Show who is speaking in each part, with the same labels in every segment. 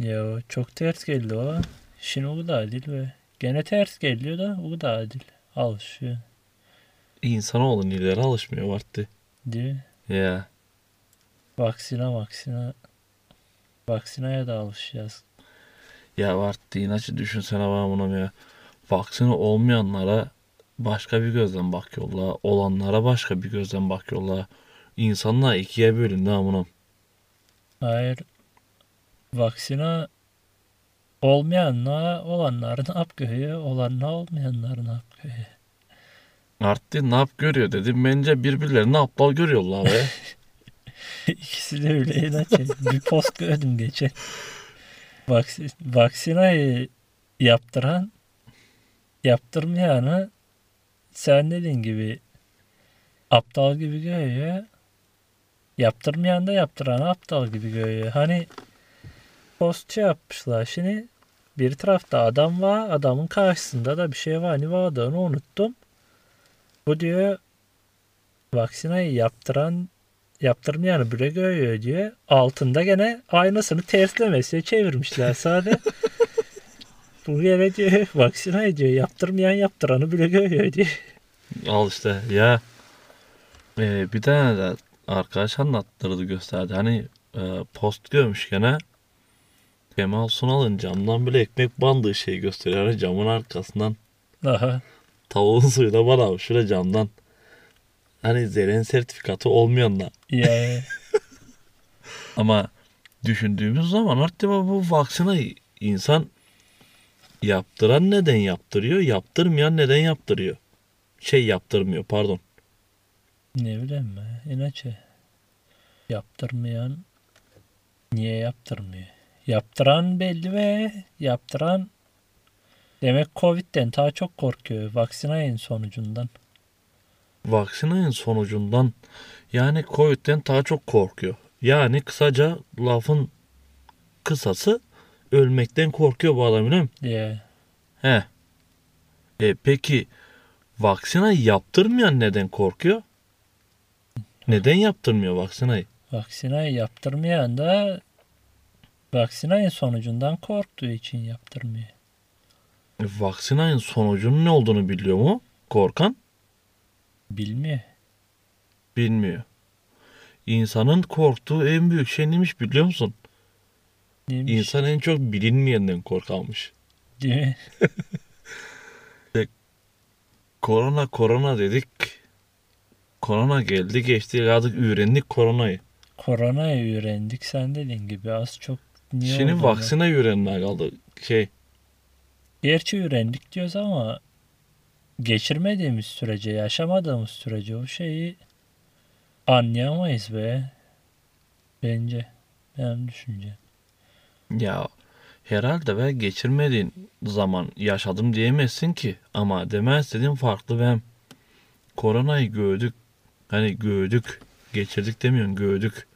Speaker 1: Ya çok ters geldi o. Şimdi o da adil ve gene ters geliyor da o da adil. Alışıyor.
Speaker 2: İnsanoğlu ileri alışmıyor vardı.
Speaker 1: Değil mi?
Speaker 2: Ya.
Speaker 1: Vaksina vaksina. Vaksinaya da alışacağız.
Speaker 2: Ya vardı inatçı düşünsene bana buna ya. Vaksini olmayanlara başka bir gözden bakıyorlar. Olanlara başka bir gözden bakıyorlar. İnsanlar ikiye bölündü amınım.
Speaker 1: Hayır. Vaksina olmayanla olanlar ne yapıyor? Olanla olmayanlar ne yapıyor?
Speaker 2: Arttı ne yap görüyor dedim. Bence birbirlerini aptal görüyorlar be.
Speaker 1: İkisi de öyle inatçı. bir post gördüm geçen. Vaksin, vaksinayı yaptıran yaptırmayanı sen dediğin gibi aptal gibi görüyor. Yaptırmayan da yaptıranı aptal gibi görüyor. Hani postçu yapmışlar. Şimdi bir tarafta adam var. Adamın karşısında da bir şey var. Ne vardı onu unuttum. Bu diyor vaksinayı yaptıran yaptırmayanı bire görüyor diyor. Altında gene aynısını terslemesiye çevirmişler sadece. Bu gene diyor vaksinayı diyor yaptırmayan yaptıranı bile görüyor diyor.
Speaker 2: Al işte ya. Ee, bir tane de arkadaş anlattırdı gösterdi. Hani e, post görmüş gene. Kemal Sunal'ın camdan bile ekmek bandığı şeyi gösteriyor. Hani camın arkasından
Speaker 1: Aha.
Speaker 2: tavuğun suyuna bana şöyle camdan. Hani zeren sertifikatı olmayanlar.
Speaker 1: Ya
Speaker 2: Ama düşündüğümüz zaman artık bu vaksini insan yaptıran neden yaptırıyor, yaptırmayan neden yaptırıyor? Şey yaptırmıyor pardon.
Speaker 1: ne bileyim ben. İnaçe. Yaptırmayan niye yaptırmıyor? Yaptıran belli ve yaptıran demek Covid'den daha çok korkuyor. Vaksinayın sonucundan.
Speaker 2: Vaksinin sonucundan yani Covid'den daha çok korkuyor. Yani kısaca lafın kısası ölmekten korkuyor bu adam biliyor musun?
Speaker 1: diye.
Speaker 2: He. E, peki vaksinayı yaptırmayan neden korkuyor? Neden yaptırmıyor vaksinayı?
Speaker 1: Vaksinayı yaptırmayan da vaksinayın sonucundan korktuğu için yaptırmıyor.
Speaker 2: E, vaksinayın sonucunun ne olduğunu biliyor mu? Korkan
Speaker 1: Bilmiyor.
Speaker 2: bilmiyor. İnsanın korktuğu en büyük şey neymiş biliyor musun?
Speaker 1: Neymiş?
Speaker 2: İnsan en çok bilinmeyenden korkarmış.
Speaker 1: Değil mi?
Speaker 2: Korona korona dedik. Korona geldi geçti artık öğrendik koronayı.
Speaker 1: Koronayı öğrendik sen dediğin gibi az çok niye
Speaker 2: Şimdi
Speaker 1: olduğunu-
Speaker 2: vaksine öğrenmeye kaldı. Şey
Speaker 1: Gerçi öğrendik diyoruz ama geçirmediğimiz sürece, yaşamadığımız sürece o şeyi anlayamayız be. Bence. Benim düşüncem.
Speaker 2: ya herhalde ve geçirmediğin zaman yaşadım diyemezsin ki. Ama demek istediğim farklı ben. Koronayı gördük. Hani gördük. Geçirdik demiyorum gördük.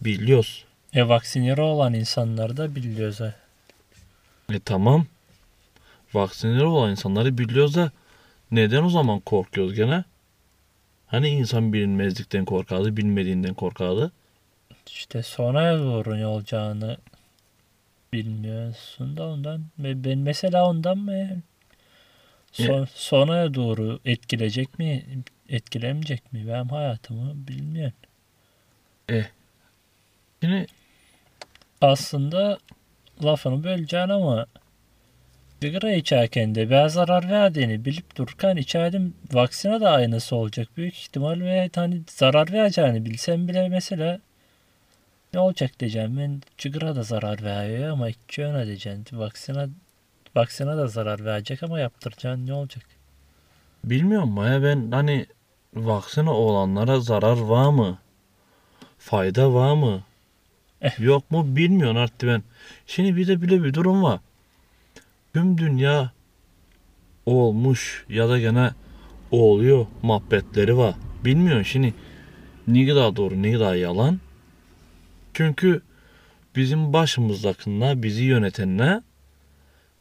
Speaker 2: Biliyoruz.
Speaker 1: E vaksinleri olan insanları da biliyoruz. ha.
Speaker 2: E tamam. Vaksinleri olan insanları biliyoruz da neden o zaman korkuyoruz gene? Hani insan bilinmezlikten korkardı, bilmediğinden korkardı.
Speaker 1: İşte sonraya doğru ne olacağını bilmiyorsun da ondan. Ve Ben mesela ondan mı? Son, sonraya doğru etkileyecek mi? Etkilemeyecek mi? Ben hayatımı bilmiyorum.
Speaker 2: Şimdi
Speaker 1: Aslında lafını böleceğim ama sigara içerken de ben zarar verdiğini bilip dururken içerdim vaksine de aynısı olacak büyük ihtimal ve hani zarar vereceğini bilsem bile mesela ne olacak diyeceğim ben sigara da zarar veriyor ama içiyorsun ne diyeceksin vaksine vaksine de zarar verecek ama yaptıracaksın ne olacak?
Speaker 2: bilmiyorum ya ben hani vaksine olanlara zarar var mı? Fayda var mı? Yok mu bilmiyorum artık ben. Şimdi bir de bile bir durum var. Tüm dünya olmuş ya da gene oluyor muhabbetleri var. Bilmiyorum şimdi ne kadar doğru ne kadar yalan. Çünkü bizim başımızdakiler bizi yönetenler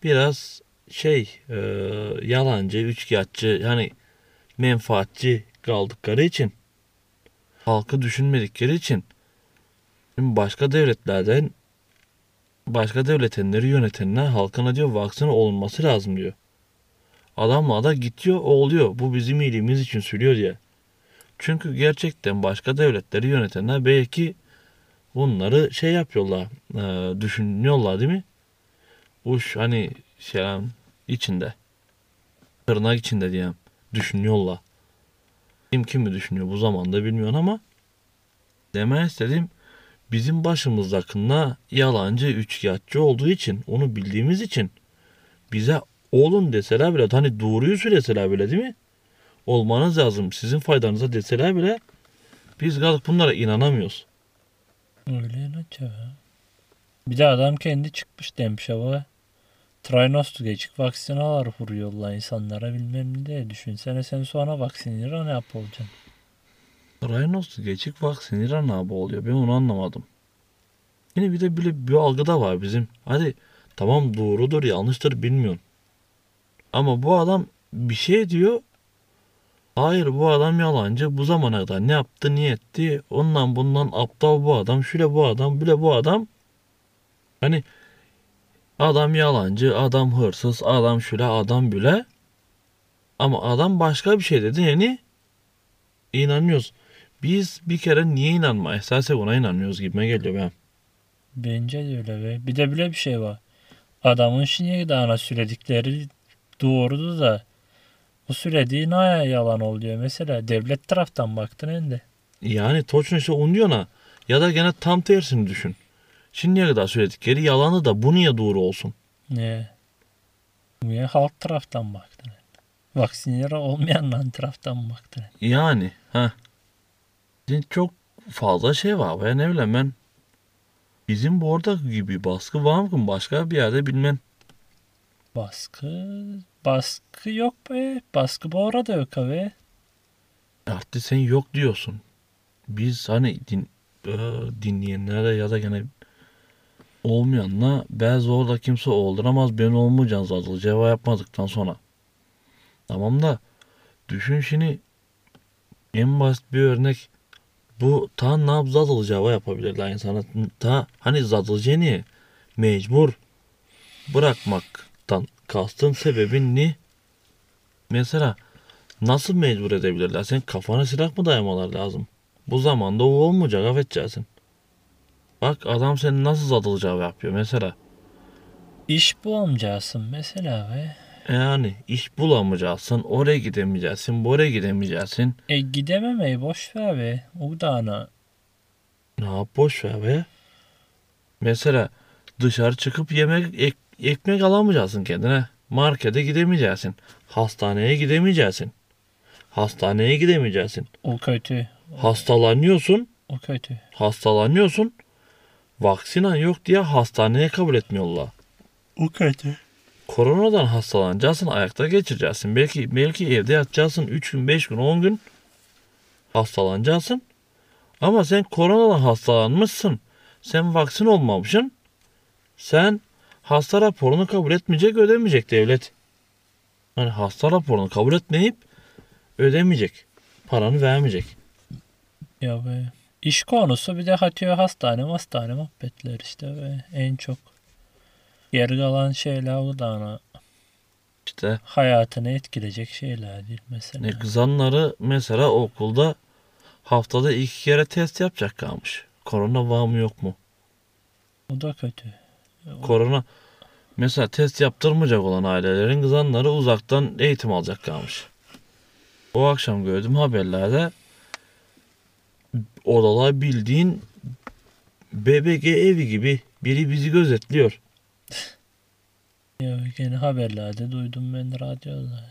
Speaker 2: biraz şey e, yalancı, üçkağıtçı yani menfaatçi kaldıkları için halkı düşünmedikleri için şimdi başka devletlerden başka devletenleri yönetenler halkına diyor vaksin olunması lazım diyor. Adamla da gidiyor oluyor. Bu bizim iyiliğimiz için söylüyor diye. Çünkü gerçekten başka devletleri yönetenler belki bunları şey yapıyorlar, e, düşünüyorlar değil mi? Bu ş- hani şey içinde, tırnak içinde diyeyim, düşünüyorlar. Kim kimi düşünüyor bu zamanda bilmiyorum ama demek istediğim bizim başımızdakında yalancı, üçkağıtçı olduğu için, onu bildiğimiz için bize olun deseler bile, hani doğruyu söyleseler bile değil mi? Olmanız lazım, sizin faydanıza deseler bile biz galiba bunlara inanamıyoruz.
Speaker 1: Öyle inanca ya. Bir de adam kendi çıkmış demiş ama Trinos'tu geçik vaksinalar vuruyorlar insanlara bilmem ne diye. Düşünsene sen sonra vaksinlere ne yapacaksın?
Speaker 2: Rhinos geçik vaksin İran oluyor. Ben onu anlamadım. Yine bir de böyle bir algı da var bizim. Hadi tamam doğrudur yanlıştır bilmiyorum. Ama bu adam bir şey diyor. Hayır bu adam yalancı. Bu zamana kadar ne yaptı niye etti. Ondan bundan aptal bu adam. Şöyle bu adam bile bu adam. Hani adam yalancı, adam hırsız, adam şöyle adam bile. Ama adam başka bir şey dedi yani inanıyoruz. Biz bir kere niye inanma esase buna inanıyoruz gibime geliyor ben.
Speaker 1: Bence de öyle be. Bir de bile bir şey var. Adamın şimdi daha söyledikleri doğrudu da bu söylediği ne yalan oluyor. Mesela devlet taraftan baktın ende.
Speaker 2: Yani Toçun işte onu diyor na. Ya da gene tam tersini düşün. Şimdiye kadar söyledikleri yalanı da bu niye doğru olsun?
Speaker 1: Ne? Niye halk taraftan baktın? Vaksinlere olmayanların taraftan baktın.
Speaker 2: Yani ha. Çok fazla şey var ve ne bileyim ben. Bizim bu orada gibi baskı var mı başka bir yerde bilmem.
Speaker 1: Baskı baskı yok be. Baskı bu arada yok abi.
Speaker 2: Artık sen yok diyorsun. Biz hani din, e, dinleyenlere ya da gene olmayanla bazı orada kimse olduramaz ben olmayacağım zaten cevap yapmadıktan sonra. Tamam da düşün şimdi en basit bir örnek bu ta zatılı cevap yapabilirler insana. Ta hani zatılı niye mecbur bırakmaktan kastın sebebin ne? Mesela nasıl mecbur edebilirler? Sen kafana silah mı dayamalar lazım? Bu zamanda o olmayacak affedeceksin. Bak adam seni nasıl cevap yapıyor mesela.
Speaker 1: İş bulamayacaksın mesela be.
Speaker 2: Yani iş bulamayacaksın, oraya gidemeyeceksin, buraya gidemeyeceksin.
Speaker 1: E gidememeyi boş ver be. O da ana.
Speaker 2: Ne yap boş ver be. Mesela dışarı çıkıp yemek ek- ekmek alamayacaksın kendine. Markete gidemeyeceksin. Hastaneye gidemeyeceksin. Hastaneye gidemeyeceksin.
Speaker 1: O kötü.
Speaker 2: Hastalanıyorsun,
Speaker 1: O kötü.
Speaker 2: hastalanıyorsun. Vaksinan yok diye hastaneye kabul etmiyorlar.
Speaker 1: O kötü.
Speaker 2: Koronadan hastalanacaksın, ayakta geçireceksin. Belki belki evde yatacaksın 3 gün, 5 gün, 10 gün hastalanacaksın. Ama sen koronadan hastalanmışsın. Sen vaksin olmamışsın. Sen hasta raporunu kabul etmeyecek, ödemeyecek devlet. Hani hasta raporunu kabul etmeyip ödemeyecek. Paranı vermeyecek.
Speaker 1: Ya be. İş konusu bir de hatıyor hastane hastane muhabbetler işte be. En çok. Geri kalan şeyler o da ana.
Speaker 2: İşte
Speaker 1: Hayatını etkileyecek şeyler değil mesela.
Speaker 2: ne kızanları mesela okulda haftada iki kere test yapacak kalmış. Korona var mı yok mu?
Speaker 1: O da kötü.
Speaker 2: Korona mesela test yaptırmayacak olan ailelerin kızanları uzaktan eğitim alacak kalmış. O akşam gördüm haberlerde odalar bildiğin BBG evi gibi biri bizi gözetliyor.
Speaker 1: Ya gene haberlerde duydum ben radyoda.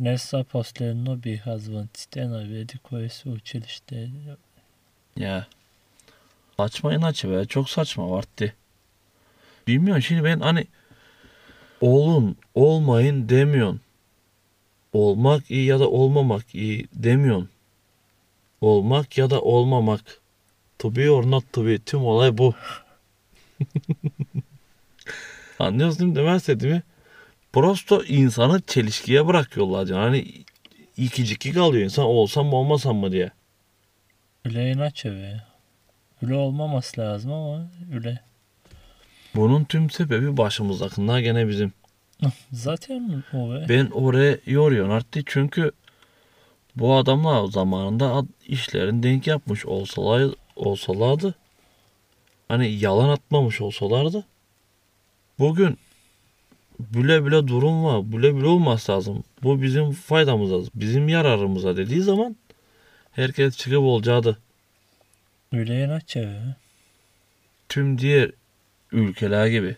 Speaker 1: Nessa posledno bih zvonstena vedi koje su učilište.
Speaker 2: Ya saçma inatçı be çok saçma vardı. Bilmiyorum şimdi ben hani olun olmayın demiyorsun. Olmak iyi ya da olmamak iyi demiyorsun. Olmak ya da olmamak. To be or not to be. Tüm olay bu. Anlıyorsun değil mi? Demek istediğimi? Prosto insanı çelişkiye bırakıyorlar. Yani hani ikicikli kalıyor insan olsam mı olmasam mı diye.
Speaker 1: Öyle inatçı be. Öyle olmaması lazım ama öyle.
Speaker 2: Bunun tüm sebebi başımızdakiler gene bizim.
Speaker 1: Zaten o be.
Speaker 2: Ben oraya yoruyor arttı çünkü bu adamlar zamanında işlerini denk yapmış olsalar, olsalardı hani yalan atmamış olsalardı bugün büle büle durum var. Büle büle olması lazım. Bu bizim faydamıza, bizim yararımıza dediği zaman herkes çıkıp olacaktı.
Speaker 1: Öyle inatçı.
Speaker 2: Tüm diğer ülkeler gibi.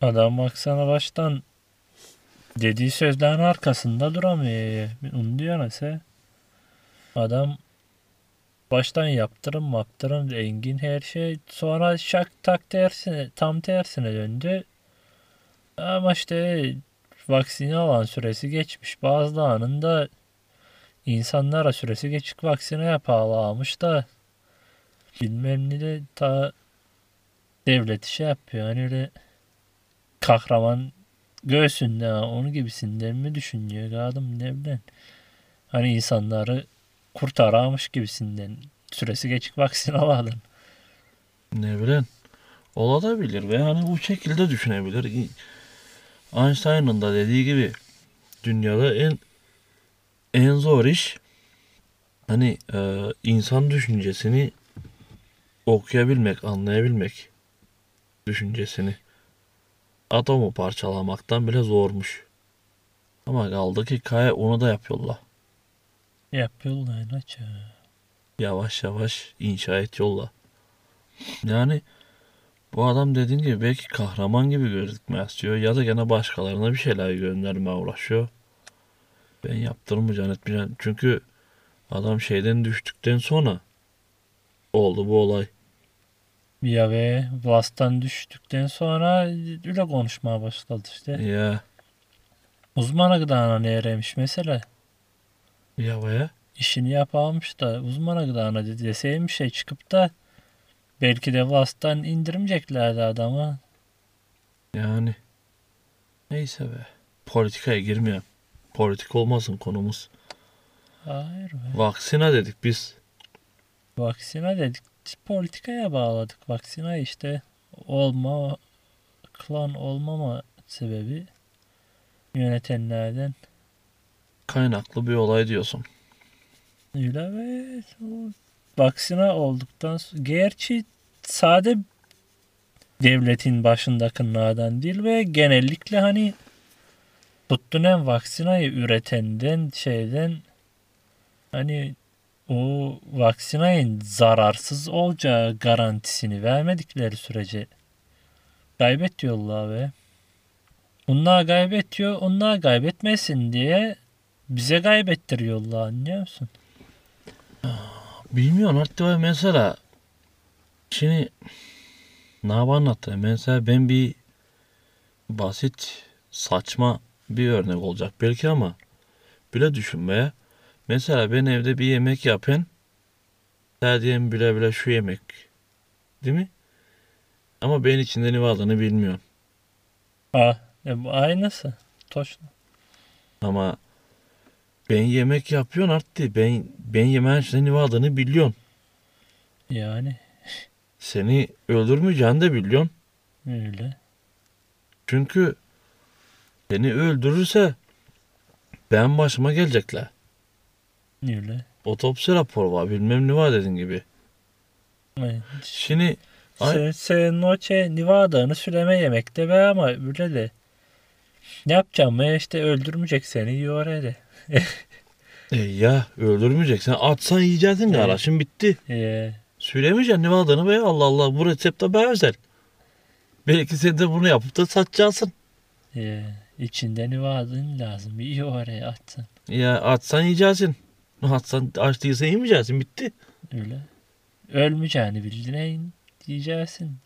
Speaker 1: Adam baksana baştan dediği sözlerin arkasında duramıyor. Onu diyor neyse. Adam baştan yaptırım yaptırım engin her şey sonra şak tak tersine tam tersine döndü. Ama işte vaksini alan süresi geçmiş. Bazılarının da insanlara süresi geçik vaksine yapağlamış da bilmem ne de ta devlet şey yapıyor. Hani öyle kahraman göğsünde onu gibisinden mi düşünüyor adam ne bileyim. Hani insanları kurtaramış gibisinden süresi geçik vaksin alalım.
Speaker 2: Ne bileyim. Olabilir ve hani bu şekilde düşünebilir. Einstein'ın da dediği gibi dünyada en en zor iş hani e, insan düşüncesini okuyabilmek, anlayabilmek düşüncesini. Atomu parçalamaktan bile zormuş. Ama kaldı ki Kaya onu da yapıyorlar.
Speaker 1: Yapıyorlar inaç ya.
Speaker 2: Yavaş yavaş inşa et yolla. Yani bu adam dediğin gibi belki kahraman gibi gözükmeye istiyor ya da gene başkalarına bir şeyler göndermeye uğraşıyor. Ben yaptırmayacağım etmeyeceğim. Çünkü adam şeyden düştükten sonra oldu bu olay.
Speaker 1: Ya ve Vlas'tan düştükten sonra öyle konuşmaya başladı işte.
Speaker 2: Ya
Speaker 1: Uzmana gıdana ne mesela.
Speaker 2: Ya baya
Speaker 1: işini yaparmış da uzmana gıdana bir şey çıkıp da belki de Vlas'tan indirmeyeceklerdi adamı.
Speaker 2: yani neyse be. Politikaya girmeyelim. Politik olmasın konumuz.
Speaker 1: Hayır be.
Speaker 2: Vaksina dedik biz.
Speaker 1: Vaksina dedik politikaya bağladık. Vaksina işte olma klan olmama sebebi yönetenlerden
Speaker 2: Kaynaklı bir olay diyorsun.
Speaker 1: o vaksina olduktan sonra gerçi sade devletin başındakilerden değil ve genellikle hani tuttuğun vaksinayı üretenden şeyden hani o vaksinayın zararsız olacağı garantisini vermedikleri sürece kaybediyorlar ve onlar kaybediyor, onlar kaybetmesin diye bize kaybettiriyorlar anlıyor musun?
Speaker 2: Bilmiyorum hatta mesela şimdi ne yapayım anlattı? Mesela ben bir basit saçma bir örnek olacak belki ama bile düşünmeye. Mesela ben evde bir yemek yapın. Diyelim bile bile şu yemek. Değil mi? Ama ben içinde ne varlığını bilmiyorum.
Speaker 1: Ha, e, bu aynısı. Toşlu.
Speaker 2: Ama ben yemek yapıyorsun artık. Ben, ben içinde ne varlığını biliyorsun.
Speaker 1: Yani
Speaker 2: Seni öldürmeyeceğini de biliyorsun.
Speaker 1: öyle.
Speaker 2: Çünkü seni öldürürse ben başıma gelecekler.
Speaker 1: Öyle.
Speaker 2: Otopsi raporu var bilmem ne var dediğin gibi.
Speaker 1: Evet.
Speaker 2: Şimdi Ay-
Speaker 1: Sen, senin o şey Nevada'nı süleme yemekte be ama öyle de. Ne yapacağım ben işte öldürmeyecek seni öyle.
Speaker 2: E, ya öldürmeyeceksen atsan yiyeceksin
Speaker 1: Evet.
Speaker 2: kardeşim bitti.
Speaker 1: Ee,
Speaker 2: Söylemeyeceksin ne varlığını be Allah Allah bu resepte be özel. Belki sen de bunu yapıp da satacaksın.
Speaker 1: e, içinde Nevada'nın lazım. Yiyor oraya atsın.
Speaker 2: Ya atsan yiyeceksin. Atsan aç değilsen yemeyeceksin bitti.
Speaker 1: Öyle. Ölmeyeceğini bildiğine diyeceksin.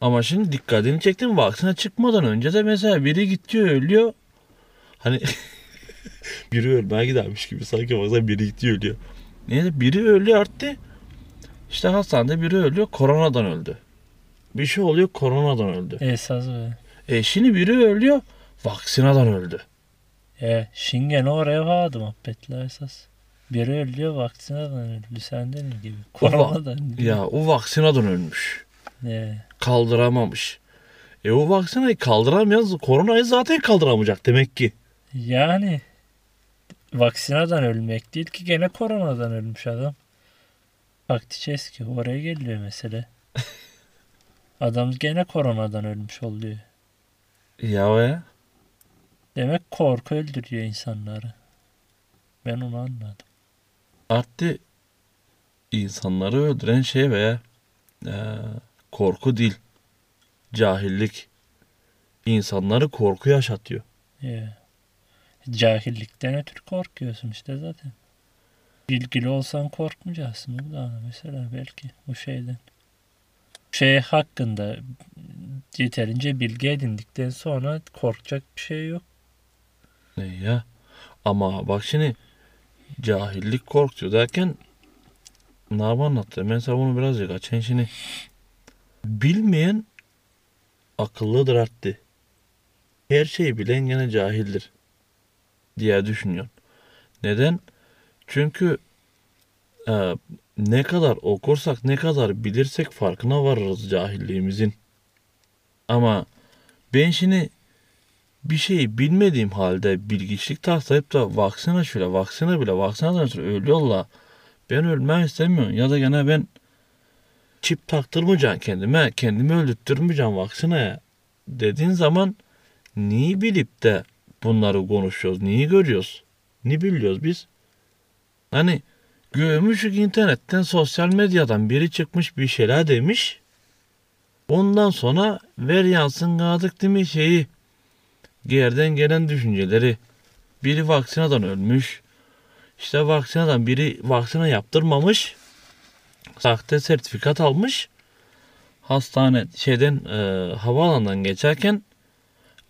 Speaker 2: Ama şimdi dikkatini çektim vaksine çıkmadan önce de mesela biri gidiyor ölüyor. Hani biri ölmeye gidermiş gibi sanki baksana biri gidiyor ölüyor. Neyse biri ölüyor arttı. İşte hastanede biri ölüyor koronadan öldü. Bir şey oluyor koronadan öldü.
Speaker 1: Esas be.
Speaker 2: E şimdi biri ölüyor vaksinadan öldü.
Speaker 1: E, Şingen oraya vardı muhabbetler esas. Biri ölüyor vaksinadan öldü. Senden gibi. Koronadan.
Speaker 2: Ya o vaksinadan ölmüş.
Speaker 1: Ne?
Speaker 2: Kaldıramamış. E o vaksinayı kaldıramayan koronayı zaten kaldıramayacak demek ki.
Speaker 1: Yani vaksinadan ölmek değil ki gene koronadan ölmüş adam. Faktiçeski oraya geliyor mesele. Adam gene koronadan ölmüş oluyor.
Speaker 2: Ya ya.
Speaker 1: Demek korku öldürüyor insanları. Ben onu anladım.
Speaker 2: Arttı insanları öldüren şey veya e, korku değil. Cahillik. İnsanları korku yaşatıyor.
Speaker 1: Ya. Cahillikten ötürü korkuyorsun işte zaten. Bilgili olsan korkmayacaksın da mesela belki bu şeyden. Şey hakkında yeterince bilgi edindikten sonra korkacak bir şey yok.
Speaker 2: Ne ya? Ama bak şimdi cahillik korkutuyor derken ne anlattı? Mesela bunu birazcık açayım şimdi. Bilmeyen akıllıdır arttı. Her şeyi bilen gene cahildir diye düşünüyorsun. Neden? Çünkü e, ne kadar okursak ne kadar bilirsek farkına varırız cahilliğimizin. Ama ben şimdi bir şeyi bilmediğim halde bilgiçlik taslayıp da vaksina şöyle vaksina bile vaksinadan sonra ölüyorlar. Ben ölmek istemiyorum ya da gene ben çip taktırmayacağım kendime kendimi öldürtmeyeceğim vaksinaya dediğin zaman niye bilip de bunları konuşuyoruz niye görüyoruz ne biliyoruz biz hani görmüşük internetten sosyal medyadan biri çıkmış bir şeyler demiş ondan sonra ver yansın gadık değil mi şeyi Geriden gelen düşünceleri. Biri vaksinadan ölmüş. İşte vaksinadan biri vaksina yaptırmamış. Sahte sertifikat almış. Hastane şeyden e, havaalanından geçerken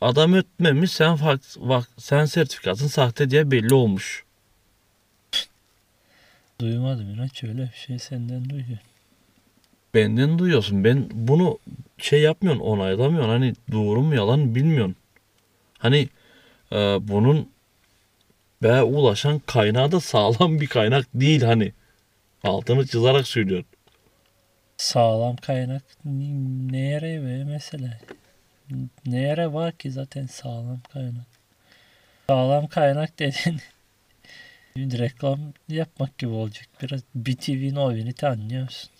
Speaker 2: adam ötmemiş sen sen sertifikatın sahte diye belli olmuş.
Speaker 1: Duymadım inanç öyle bir şey senden duyuyor.
Speaker 2: Benden duyuyorsun. Ben bunu şey yapmıyorsun, onaylamıyorsun. Hani doğru mu yalan bilmiyorsun. Hani e, bunun ve ulaşan kaynağı da sağlam bir kaynak değil hani. Altını çizerek söylüyorum.
Speaker 1: Sağlam kaynak ne yere be mesela? Ne yere var ki zaten sağlam kaynak? Sağlam kaynak dedin. bir reklam yapmak gibi olacak. Biraz BTV'nin oyunu tanıyorsun.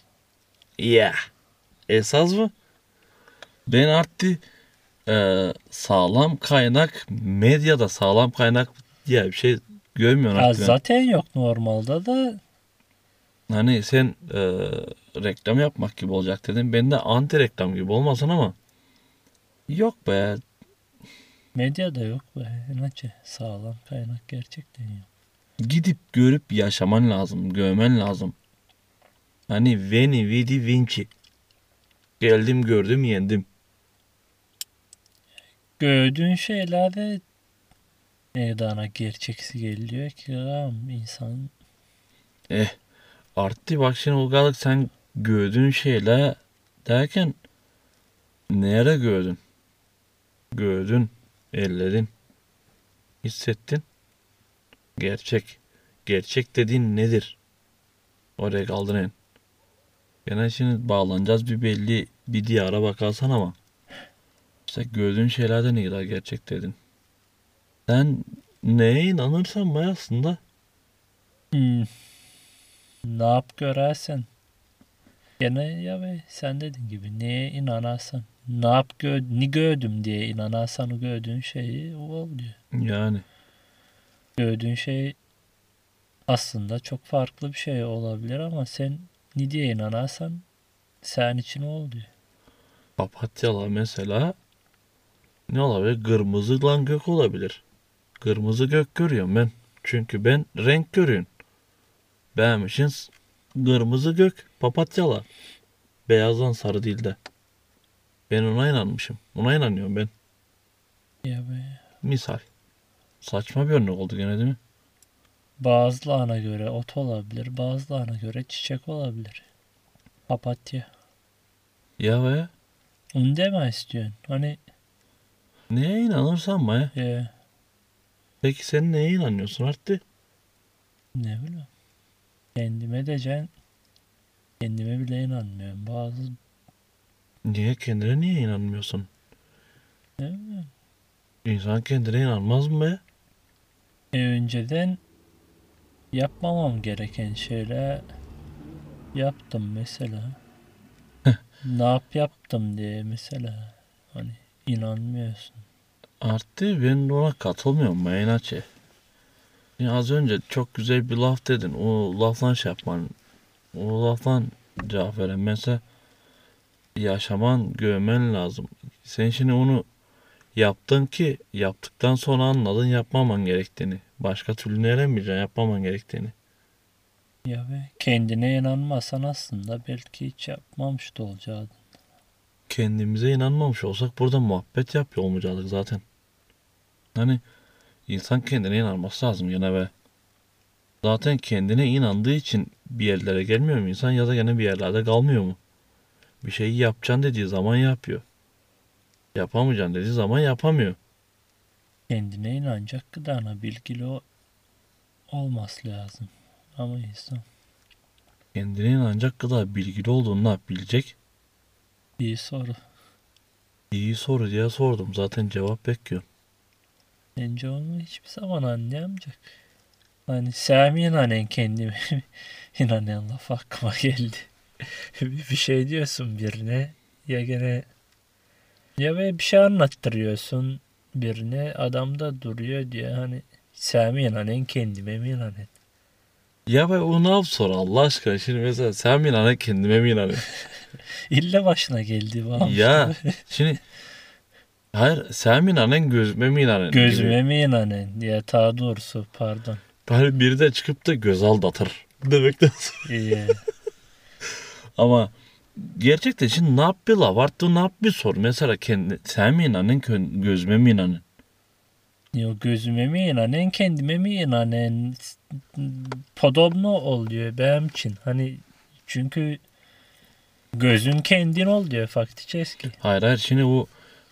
Speaker 2: Yeah. Esas mı? Ben artık e, sağlam kaynak medyada sağlam kaynak diye bir şey görmüyorsun
Speaker 1: Ya
Speaker 2: artık.
Speaker 1: zaten yok normalde da
Speaker 2: Hani sen e, reklam yapmak gibi olacak dedim. Ben de anti reklam gibi olmasın ama yok be.
Speaker 1: medyada yok be. İnanç sağlam kaynak gerçekten yok.
Speaker 2: Gidip görüp yaşaman lazım. Görmen lazım. Hani veni vidi vinci. Geldim gördüm yendim.
Speaker 1: Gördüğün şeyler de meydana gerçeksi geliyor ki am insan
Speaker 2: Eh arttı bak şimdi Ulgalık sen gördüğün şeyler derken nerede gördün? Gördün, elledin, hissettin. Gerçek. Gerçek dediğin nedir? Oraya kaldırın. Gene şimdi bağlanacağız bir belli bir diyara bakarsan ama. İşte gördüğün şeylerde ne kadar gerçek dedin. Sen neye inanırsan bay aslında
Speaker 1: Hmm. Ne yap görersen. Gene ya be sen dediğin gibi neye inanarsan. Ne yap gö ne gördüm diye inanarsan o gördüğün şeyi o oluyor.
Speaker 2: yani.
Speaker 1: Gördüğün şey aslında çok farklı bir şey olabilir ama sen ne diye inanarsan sen için o oluyor.
Speaker 2: Papatyalar mesela ne olabilir? Kırmızı lan gök olabilir. Kırmızı gök görüyorum ben. Çünkü ben renk görüyorum. S- kırmızı gök papatyalar. Beyazdan sarı değil de. Ben ona inanmışım. Ona inanıyorum ben.
Speaker 1: Ya be.
Speaker 2: Misal. Saçma bir örnek oldu gene değil mi?
Speaker 1: Bazılarına göre ot olabilir, bazılarına göre çiçek olabilir. Papatya.
Speaker 2: Ya be.
Speaker 1: Onu deme istiyorsun. Hani
Speaker 2: Neye inanırsan be.
Speaker 1: e,
Speaker 2: Peki sen neye inanıyorsun Artti?
Speaker 1: ne bileyim. Kendime diyeceksin. Kendime bile inanmıyorum. Bazı
Speaker 2: Niye kendine niye inanmıyorsun? İnsan kendine inanmaz mı be?
Speaker 1: E, önceden yapmamam gereken şeyler yaptım mesela. ne yap yaptım diye mesela. Hani inanmıyorsun.
Speaker 2: Arttı ben ona katılmıyorum Maynaçe. Ya az önce çok güzel bir laf dedin. O laftan şey yapman. O laftan cevap veren. Mesela yaşaman, görmen lazım. Sen şimdi onu yaptın ki yaptıktan sonra anladın yapmaman gerektiğini. Başka türlü öğrenmeyeceksin yapmaman gerektiğini.
Speaker 1: Ya ve kendine inanmasan aslında belki hiç yapmamış da olacaktın.
Speaker 2: Kendimize inanmamış olsak burada muhabbet yapıyor olmayacaktık zaten. Hani insan kendine inanması lazım gene ve zaten kendine inandığı için bir yerlere gelmiyor mu insan ya da gene bir yerlerde kalmıyor mu? Bir şeyi yapacaksın dediği zaman yapıyor. Yapamayacaksın dediği zaman yapamıyor.
Speaker 1: Kendine inanacak gıdana bilgili o olması lazım. Ama insan
Speaker 2: Kendine inanacak kadar bilgili olduğunu ne yap bilecek?
Speaker 1: iyi soru.
Speaker 2: İyi soru diye sordum. Zaten cevap bekliyorum.
Speaker 1: Bence onu hiçbir zaman anlayamayacak. Hani Sami inanen kendime inanen laf aklıma geldi. bir şey diyorsun birine ya gene ya ve bir şey anlattırıyorsun birine adam da duruyor diye hani Sami inanen kendime mi inanen?
Speaker 2: Ya ben o ne yap sonra Allah aşkına şimdi mesela sen mi inanın kendime mi inanın?
Speaker 1: İlle başına geldi bana.
Speaker 2: ya şimdi hayır sen mi inanın gözüme mi inanın?
Speaker 1: Gözüme mi inanen? Ya ta doğrusu pardon.
Speaker 2: Hani biri de çıkıp da göz aldatır. Demekten sonra.
Speaker 1: İyi.
Speaker 2: Ama gerçekten şimdi ne yap bir laf arttı ne yap bir sor. Mesela kendi, sen mi inanın gözüme mi inanın?
Speaker 1: Yo gözüme mi inanen kendime mi inanen podobno oluyor benim için. Hani çünkü gözün kendin oluyor faktiçeski.
Speaker 2: Hayır hayır şimdi bu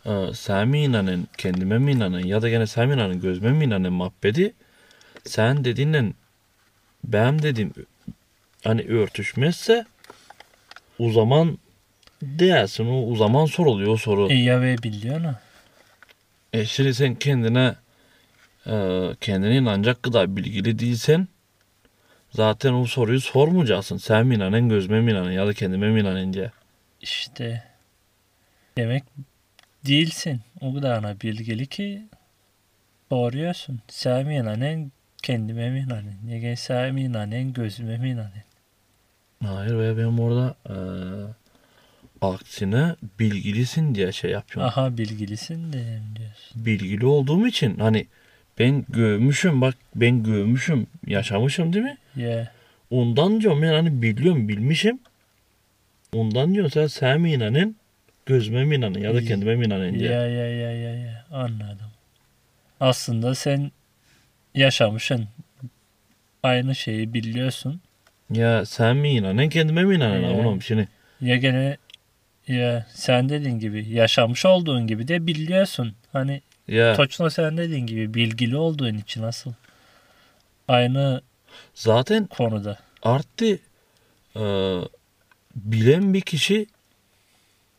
Speaker 2: e, sen mi inanın kendime mi inanın ya da gene sen mi inanın gözüme mi inanın muhabbeti sen dediğinle benim dediğim hani örtüşmezse o zaman değersin o, o zaman soruluyor o soru.
Speaker 1: E ya ve biliyor ha.
Speaker 2: E şimdi sen kendine e, kendine inanacak kadar bilgili değilsen zaten o soruyu sormayacaksın. Sen mi inanın gözüme mi inanın ya da kendime mi inanın diye.
Speaker 1: İşte demek değilsin. O kadar bilgili ki soruyorsun. Sen mi inanen kendime mi inanen? Ya sen mi inanen gözüme mi inanen?
Speaker 2: Hayır ve ben orada e, aksine bilgilisin diye şey yapıyorum.
Speaker 1: Aha bilgilisin de diyorsun.
Speaker 2: Bilgili olduğum için hani ben görmüşüm bak ben görmüşüm yaşamışım değil mi?
Speaker 1: Ya
Speaker 2: Ondan diyorum ben hani biliyorum bilmişim. Ondan diyorum sen sen mi inanın gözüme mi inanın ya da kendime mi inanın diye.
Speaker 1: Ya ya ya ya ya anladım. Aslında sen yaşamışsın. Aynı şeyi biliyorsun.
Speaker 2: Ya sen mi inanın kendime mi inanın
Speaker 1: Ee,
Speaker 2: oğlum şimdi.
Speaker 1: Ya gene ya sen dediğin gibi yaşamış olduğun gibi de biliyorsun. Hani
Speaker 2: Ya
Speaker 1: Toçno sen dediğin gibi bilgili olduğun için asıl. Aynı
Speaker 2: zaten
Speaker 1: konuda.
Speaker 2: arttı e, bilen bir kişi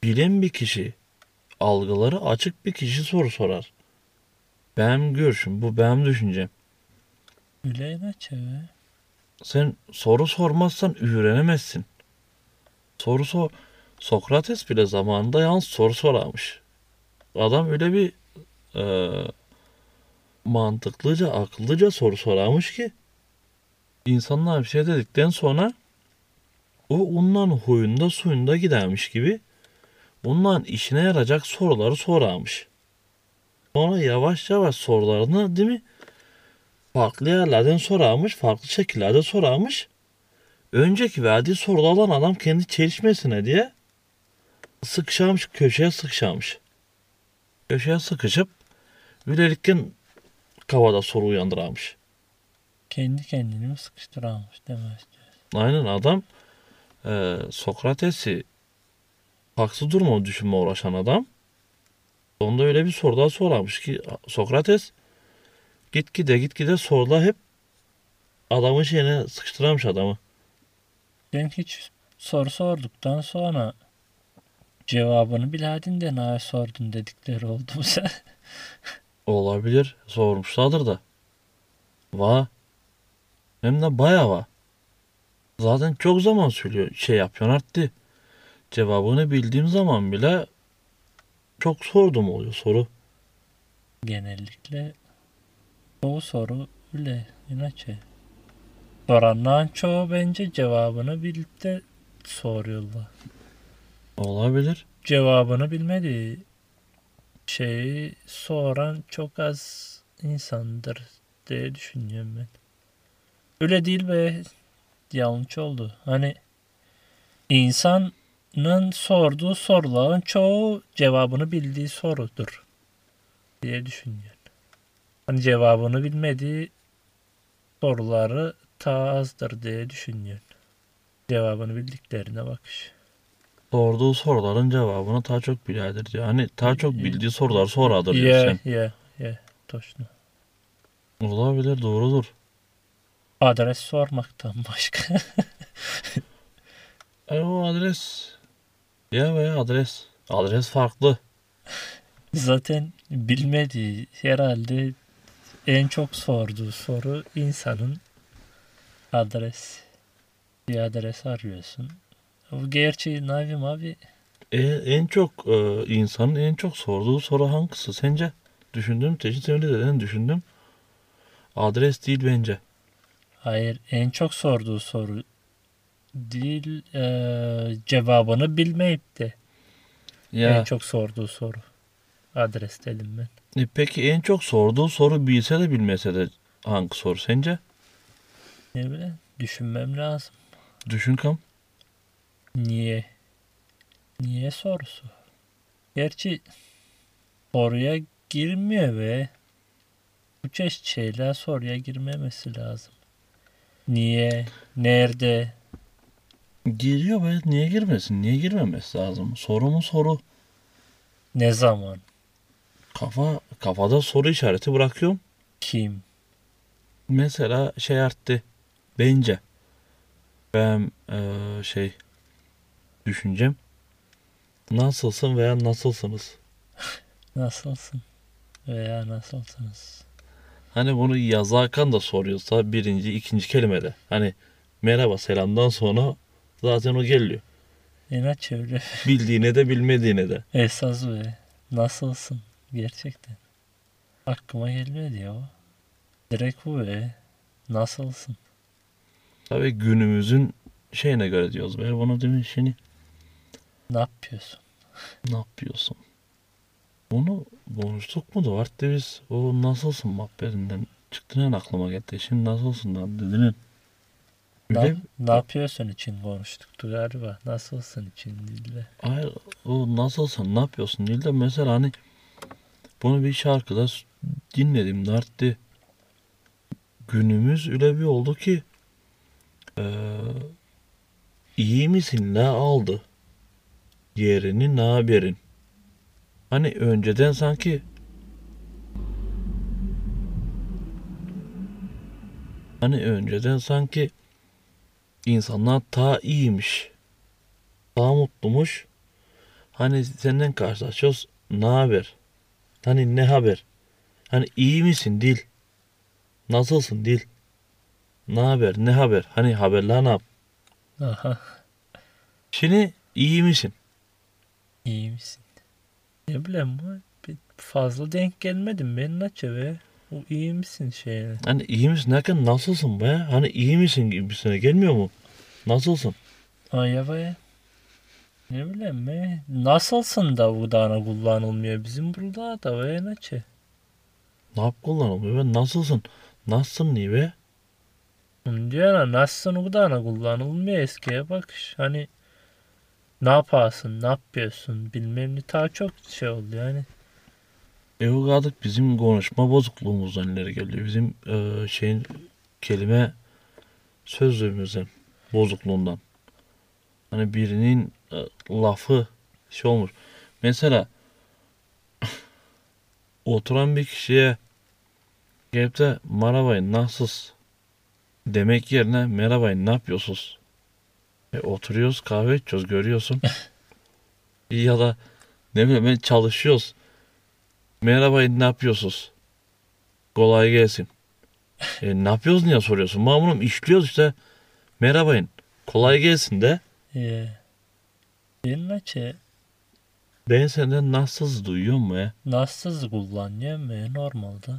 Speaker 2: bilen bir kişi algıları açık bir kişi soru sorar. Benim görüşüm bu benim düşüncem.
Speaker 1: Üleyna çeve.
Speaker 2: Sen soru sormazsan öğrenemezsin. Soru sor. Sokrates bile zamanında yalnız soru sorarmış. Adam öyle bir e, mantıklıca, akıllıca soru sorarmış ki insanlar bir şey dedikten sonra o onların huyunda suyunda gidermiş gibi onların işine yarayacak soruları sorarmış. Sonra yavaş yavaş sorularını değil mi farklı yerlerden sorarmış, farklı şekillerde sorarmış. Önceki verdiği soruda olan adam kendi çelişmesine diye sıkışamış, köşeye sıkışamış. Köşeye sıkışıp böylelikle kavada soru uyandırarmış.
Speaker 1: Kendi kendini mi sıkıştıramamış demek.
Speaker 2: Aynen adam e, Sokrates'i haksız duruma düşünme uğraşan adam. Onda öyle bir soru daha sorarmış ki Sokrates gitgide gitgide sorular hep adamın şeyine sıkıştırarmış adamı.
Speaker 1: Ben hiç soru sorduktan sonra Cevabını biladin de naya sordun dedikleri oldu mu sen?
Speaker 2: Olabilir. Sormuşlardır da. Va. Hem de bayağı va. Zaten çok zaman söylüyor. Şey yapıyorsun arttı. Cevabını bildiğim zaman bile çok sordum oluyor soru.
Speaker 1: Genellikle çoğu soru öyle inaçe. Soranların çoğu bence cevabını bilip de soruyorlar.
Speaker 2: Olabilir.
Speaker 1: Cevabını bilmediği şeyi soran çok az insandır diye düşünüyorum ben. Öyle değil be yanlış oldu. Hani insanın sorduğu soruların çoğu cevabını bildiği sorudur diye düşünüyorum. Hani cevabını bilmediği soruları ta azdır diye düşünüyorum. Cevabını bildiklerine bakış.
Speaker 2: Sorduğu soruların cevabını daha çok biladır. Yani daha çok bildiği sorular soradır diyorsun
Speaker 1: Ya ya ya точно.
Speaker 2: sen. Olabilir doğrudur.
Speaker 1: Adres sormaktan başka.
Speaker 2: E o adres. Ya veya adres. Adres farklı.
Speaker 1: Zaten bilmediği herhalde en çok sorduğu soru insanın adres. Bir adres arıyorsun. Bu gerçi Navim abi
Speaker 2: E, en çok e, insanın en çok sorduğu soru hangisi sence? Düşündüm. Teşhis dedin düşündüm. Adres değil bence.
Speaker 1: hayır en çok sorduğu soru değil eee, cevabını bilmeyip de
Speaker 2: Ya
Speaker 1: en çok sorduğu soru. Adres dedim ben.
Speaker 2: E, peki en çok sorduğu soru bilse de bilmese de hangi soru sence?
Speaker 1: Ne bileyim düşünmem lazım.
Speaker 2: Düşün kam.
Speaker 1: Niye? Niye sorusu? Gerçi soruya girmiyor ve bu çeşit şeyler soruya girmemesi lazım. Niye? Nerede?
Speaker 2: Giriyor be niye girmesin? Niye girmemesi lazım? Soru mu soru?
Speaker 1: Ne zaman?
Speaker 2: Kafa kafada soru işareti bırakıyorum.
Speaker 1: Kim?
Speaker 2: Mesela şey arttı. Bence. Ben eee, şey düşüncem. Nasılsın veya nasılsınız?
Speaker 1: Nasılsın? Veya nasılsınız?
Speaker 2: Hani bunu yazarken da soruyorsa birinci, ikinci kelimede. Hani merhaba selamdan sonra zaten o geliyor.
Speaker 1: İnaç öyle.
Speaker 2: Bildiğine de bilmediğine de.
Speaker 1: Esas ve nasılsın? Gerçekten. Aklıma gelmedi ya o. Direkt bu be. Nasılsın?
Speaker 2: Tabii günümüzün şeyine göre diyoruz. Ver bana demin şimdi
Speaker 1: Ne yapıyorsun?
Speaker 2: ne yapıyorsun? Bunu konuştuk mu da vardı biz o nasılsın muhabbetinden çıktı ne aklıma geldi. Şimdi nasılsın lan dedin.
Speaker 1: Ne,
Speaker 2: Öyle
Speaker 1: ne yapıyorsun için konuştuktu galiba. Nasılsın için değil de.
Speaker 2: Hayır o nasılsın ne yapıyorsun değil de mesela hani bunu bir şarkıda dinledim de arttı. Günümüz öyle bir oldu ki eee iyi misin la aldı yerini ne haberin. Hani önceden sanki hani önceden sanki insanlar ta iyiymiş. Daha mutlumuş. Hani senden karşılaşıyoruz. Ne haber? Hani ne haber? Hani iyi misin dil? Nasılsın dil? Ne haber? Ne haber? Hani haberler ne yap?
Speaker 1: Aha
Speaker 2: Şimdi iyi misin?
Speaker 1: iyi misin? Ne bileyim bir fazla denk gelmedim ben naça be. O iyi misin şeyine?
Speaker 2: Hani iyi misin derken nasılsın be? Hani iyi misin gibisine gelmiyor mu? Nasılsın?
Speaker 1: Ay ya be. Ne bileyim be. Nasılsın da bu dana kullanılmıyor bizim burada da be naça.
Speaker 2: Ne yap kullanılmıyor be? Nasılsın? Nasılsın niye be?
Speaker 1: Diyor nasılsın bu dana kullanılmıyor eskiye bakış. Hani ne yaparsın, ne yapıyorsun bilmem ne daha çok şey oldu yani.
Speaker 2: Evogadık bizim konuşma bozukluğumuzdan ileri geliyor. Bizim e, şeyin kelime sözlüğümüzden bozukluğundan. Hani birinin lafı şey olmuş. Mesela oturan bir kişiye gelip de merhabayın nasılsınız demek yerine merhabayın ne yapıyorsunuz? E, oturuyoruz kahve içiyoruz görüyorsun. Ya da ne bileyim çalışıyoruz. Merhaba ne yapıyorsunuz? Kolay gelsin. E, ne yapıyoruz niye soruyorsun? Mamunum işliyoruz işte. Merhabayın. Kolay gelsin de.
Speaker 1: Ee, İnaçe
Speaker 2: Ben senden nasıl duyuyor mu ya?
Speaker 1: nasıl kullanıyor mu normalde?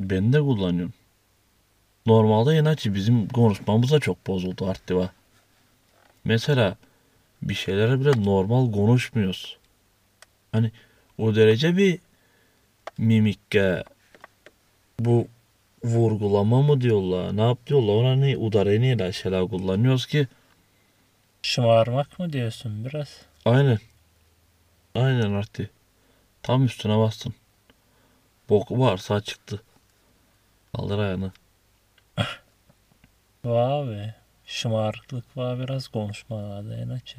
Speaker 2: Ben de kullanıyorum. Normalde inatçı bizim konuşmamız da çok bozuldu Artiva. Mesela bir şeylere bile normal konuşmuyoruz. Hani o derece bir mimikke bu vurgulama mı diyorlar ne yap diyorlar ona ne udareniyle şeyler kullanıyoruz ki
Speaker 1: Şımarmak mı diyorsun biraz?
Speaker 2: aynen aynen Arti tam üstüne bastın boku varsa çıktı kaldır ayağını
Speaker 1: Vay be. Şımarıklık var biraz konuşmalarda inaçe.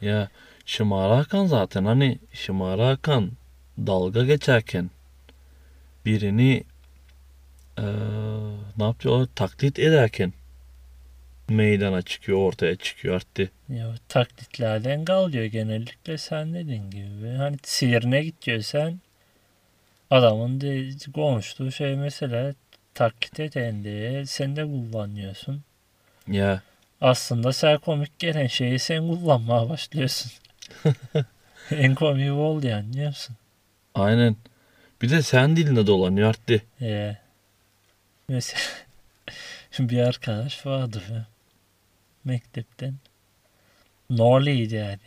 Speaker 2: Ya Şımara Hakan zaten hani Şımara Hakan dalga geçerken birini eee ne yapıyor taklit ederken meydana çıkıyor ortaya çıkıyor arttı.
Speaker 1: Ya taklitlerden kalıyor genellikle sen dediğin gibi. Hani sihirine gidiyorsan adamın de konuştuğu şey mesela taklit eden diye sen de kullanıyorsun.
Speaker 2: Ya
Speaker 1: Aslında sen komik gelen şeyi sen kullanmaya başlıyorsun. en komiği oldu yani biliyor musun?
Speaker 2: aynen. Bir de sen dilinde dolanıyor arttı.
Speaker 1: Ee, mesela bir arkadaş vardı be. Mektepten. Norliydi yani.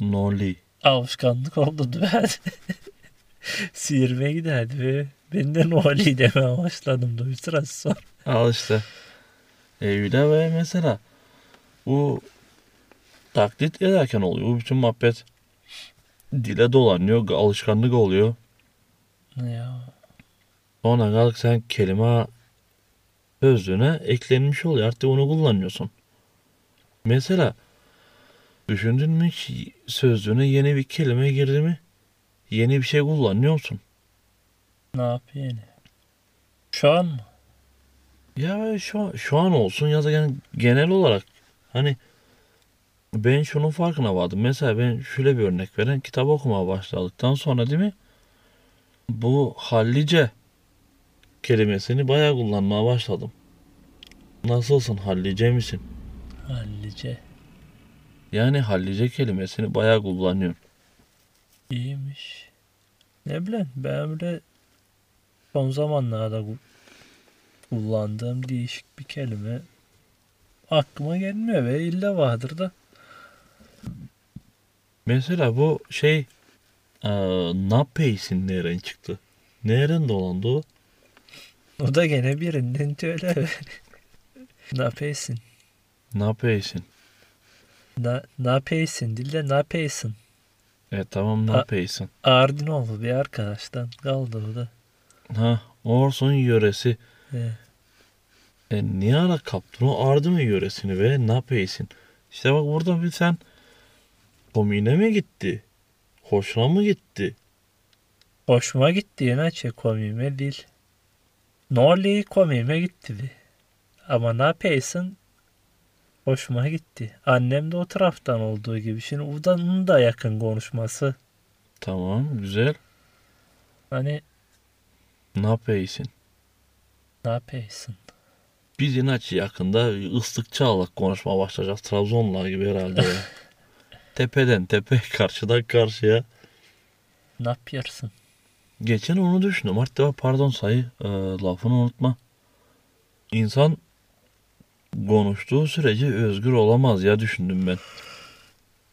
Speaker 2: Noli.
Speaker 1: Alışkanlık oldu ben. Sihirme giderdi ve ben de Norli demeye başladım da bir sıra sonra.
Speaker 2: Al işte. Evde ve mesela bu taklit ederken oluyor. Bu bütün muhabbet dile dolanıyor. Alışkanlık oluyor.
Speaker 1: Ya
Speaker 2: Sonra kalk sen kelime sözlüğüne eklenmiş oluyor. Artık onu kullanıyorsun. Mesela düşündün mü hiç sözlüğüne yeni bir kelime girdi mi? Yeni bir şey kullanıyor musun?
Speaker 1: ne yapıyor yine? Şu an mı?
Speaker 2: Ya şu, şu an olsun ya da yani genel olarak hani ben şunun farkına vardım. Mesela ben şöyle bir örnek veren kitap okumaya başladıktan sonra değil mi? Bu hallice kelimesini bayağı kullanmaya başladım. Nasılsın hallice misin?
Speaker 1: Hallice.
Speaker 2: Yani hallice kelimesini bayağı kullanıyorum.
Speaker 1: İyiymiş. Ne bileyim ben bile son zamanlarda ku- kullandığım değişik bir kelime aklıma gelmiyor ve illa vardır da.
Speaker 2: Mesela bu şey eee Napeysin nereden çıktı? Nereden dolandı o?
Speaker 1: O da gene birinden söyle. ne yapıyorsun?
Speaker 2: Napeysin.
Speaker 1: Ne, ne yapıyorsun? Dilde ne yapıyorsun?
Speaker 2: E tamam
Speaker 1: Ha-
Speaker 2: Napeysin.
Speaker 1: Ardinoğlu bir arkadaştan kaldı o da.
Speaker 2: Ha Orson yöresi.
Speaker 1: Ee,
Speaker 2: E niye ara kaptın o Ardın yöresini ve ne yapıyorsun? İşte bak burada bir sen komiğine mi gitti? Hoşuna mı gitti?
Speaker 1: hoşuma gitti yine şey komiğime değil. Norli komiğime gitti. Ama ne yapıyorsun? Hoşuma gitti. Annem de o taraftan olduğu gibi. Şimdi Uda'nın da yakın konuşması.
Speaker 2: Tamam güzel.
Speaker 1: Hani
Speaker 2: Ne yapıyorsun?
Speaker 1: ne yapıyorsun?
Speaker 2: Biz inatçı yakında ıslık çağlak konuşmaya başlayacağız. Trabzonlar gibi herhalde. ya. Tepeden tepe karşıdan karşıya.
Speaker 1: Ne yapıyorsun?
Speaker 2: Geçen onu düşündüm. Hatta pardon sayı e, lafını unutma. İnsan konuştuğu sürece özgür olamaz ya düşündüm ben.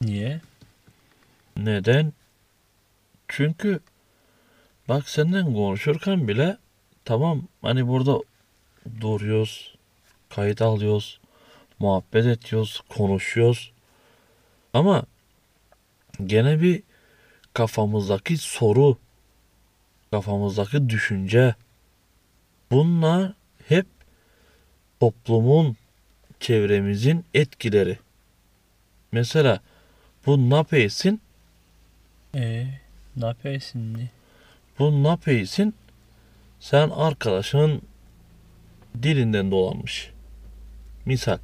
Speaker 1: Niye?
Speaker 2: Neden? Çünkü bak senden konuşurken bile tamam hani burada duruyoruz, kayıt alıyoruz, muhabbet ediyoruz, konuşuyoruz. Ama gene bir kafamızdaki soru, kafamızdaki düşünce bunlar hep toplumun, çevremizin etkileri. Mesela bu ne yapıyorsun?
Speaker 1: Ee, ne?
Speaker 2: Bu ne yapıyorsun? Sen arkadaşının dilinden dolanmış. Misal.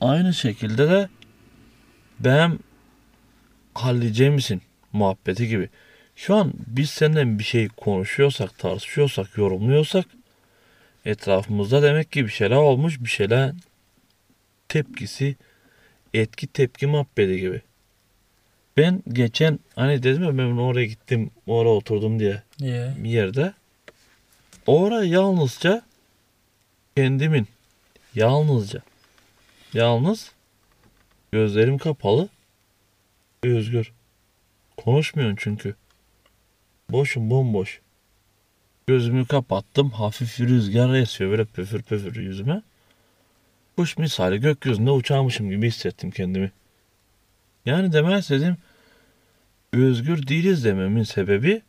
Speaker 2: Aynı şekilde de ben halledecek misin muhabbeti gibi. Şu an biz senden bir şey konuşuyorsak, tartışıyorsak, yorumluyorsak etrafımızda demek ki bir şeyler olmuş, bir şeyler tepkisi, etki tepki muhabbeti gibi. Ben geçen hani dedim ya ben oraya gittim, oraya oturdum diye
Speaker 1: Niye?
Speaker 2: bir yerde. Orada yalnızca kendimin yalnızca yalnız gözlerim kapalı özgür. Konuşmuyorsun çünkü. Boşum bomboş. Gözümü kapattım. Hafif bir rüzgar esiyor böyle püfür püfür yüzüme. Kuş misali gökyüzünde uçarmışım gibi hissettim kendimi. Yani demek istediğim özgür değiliz dememin sebebi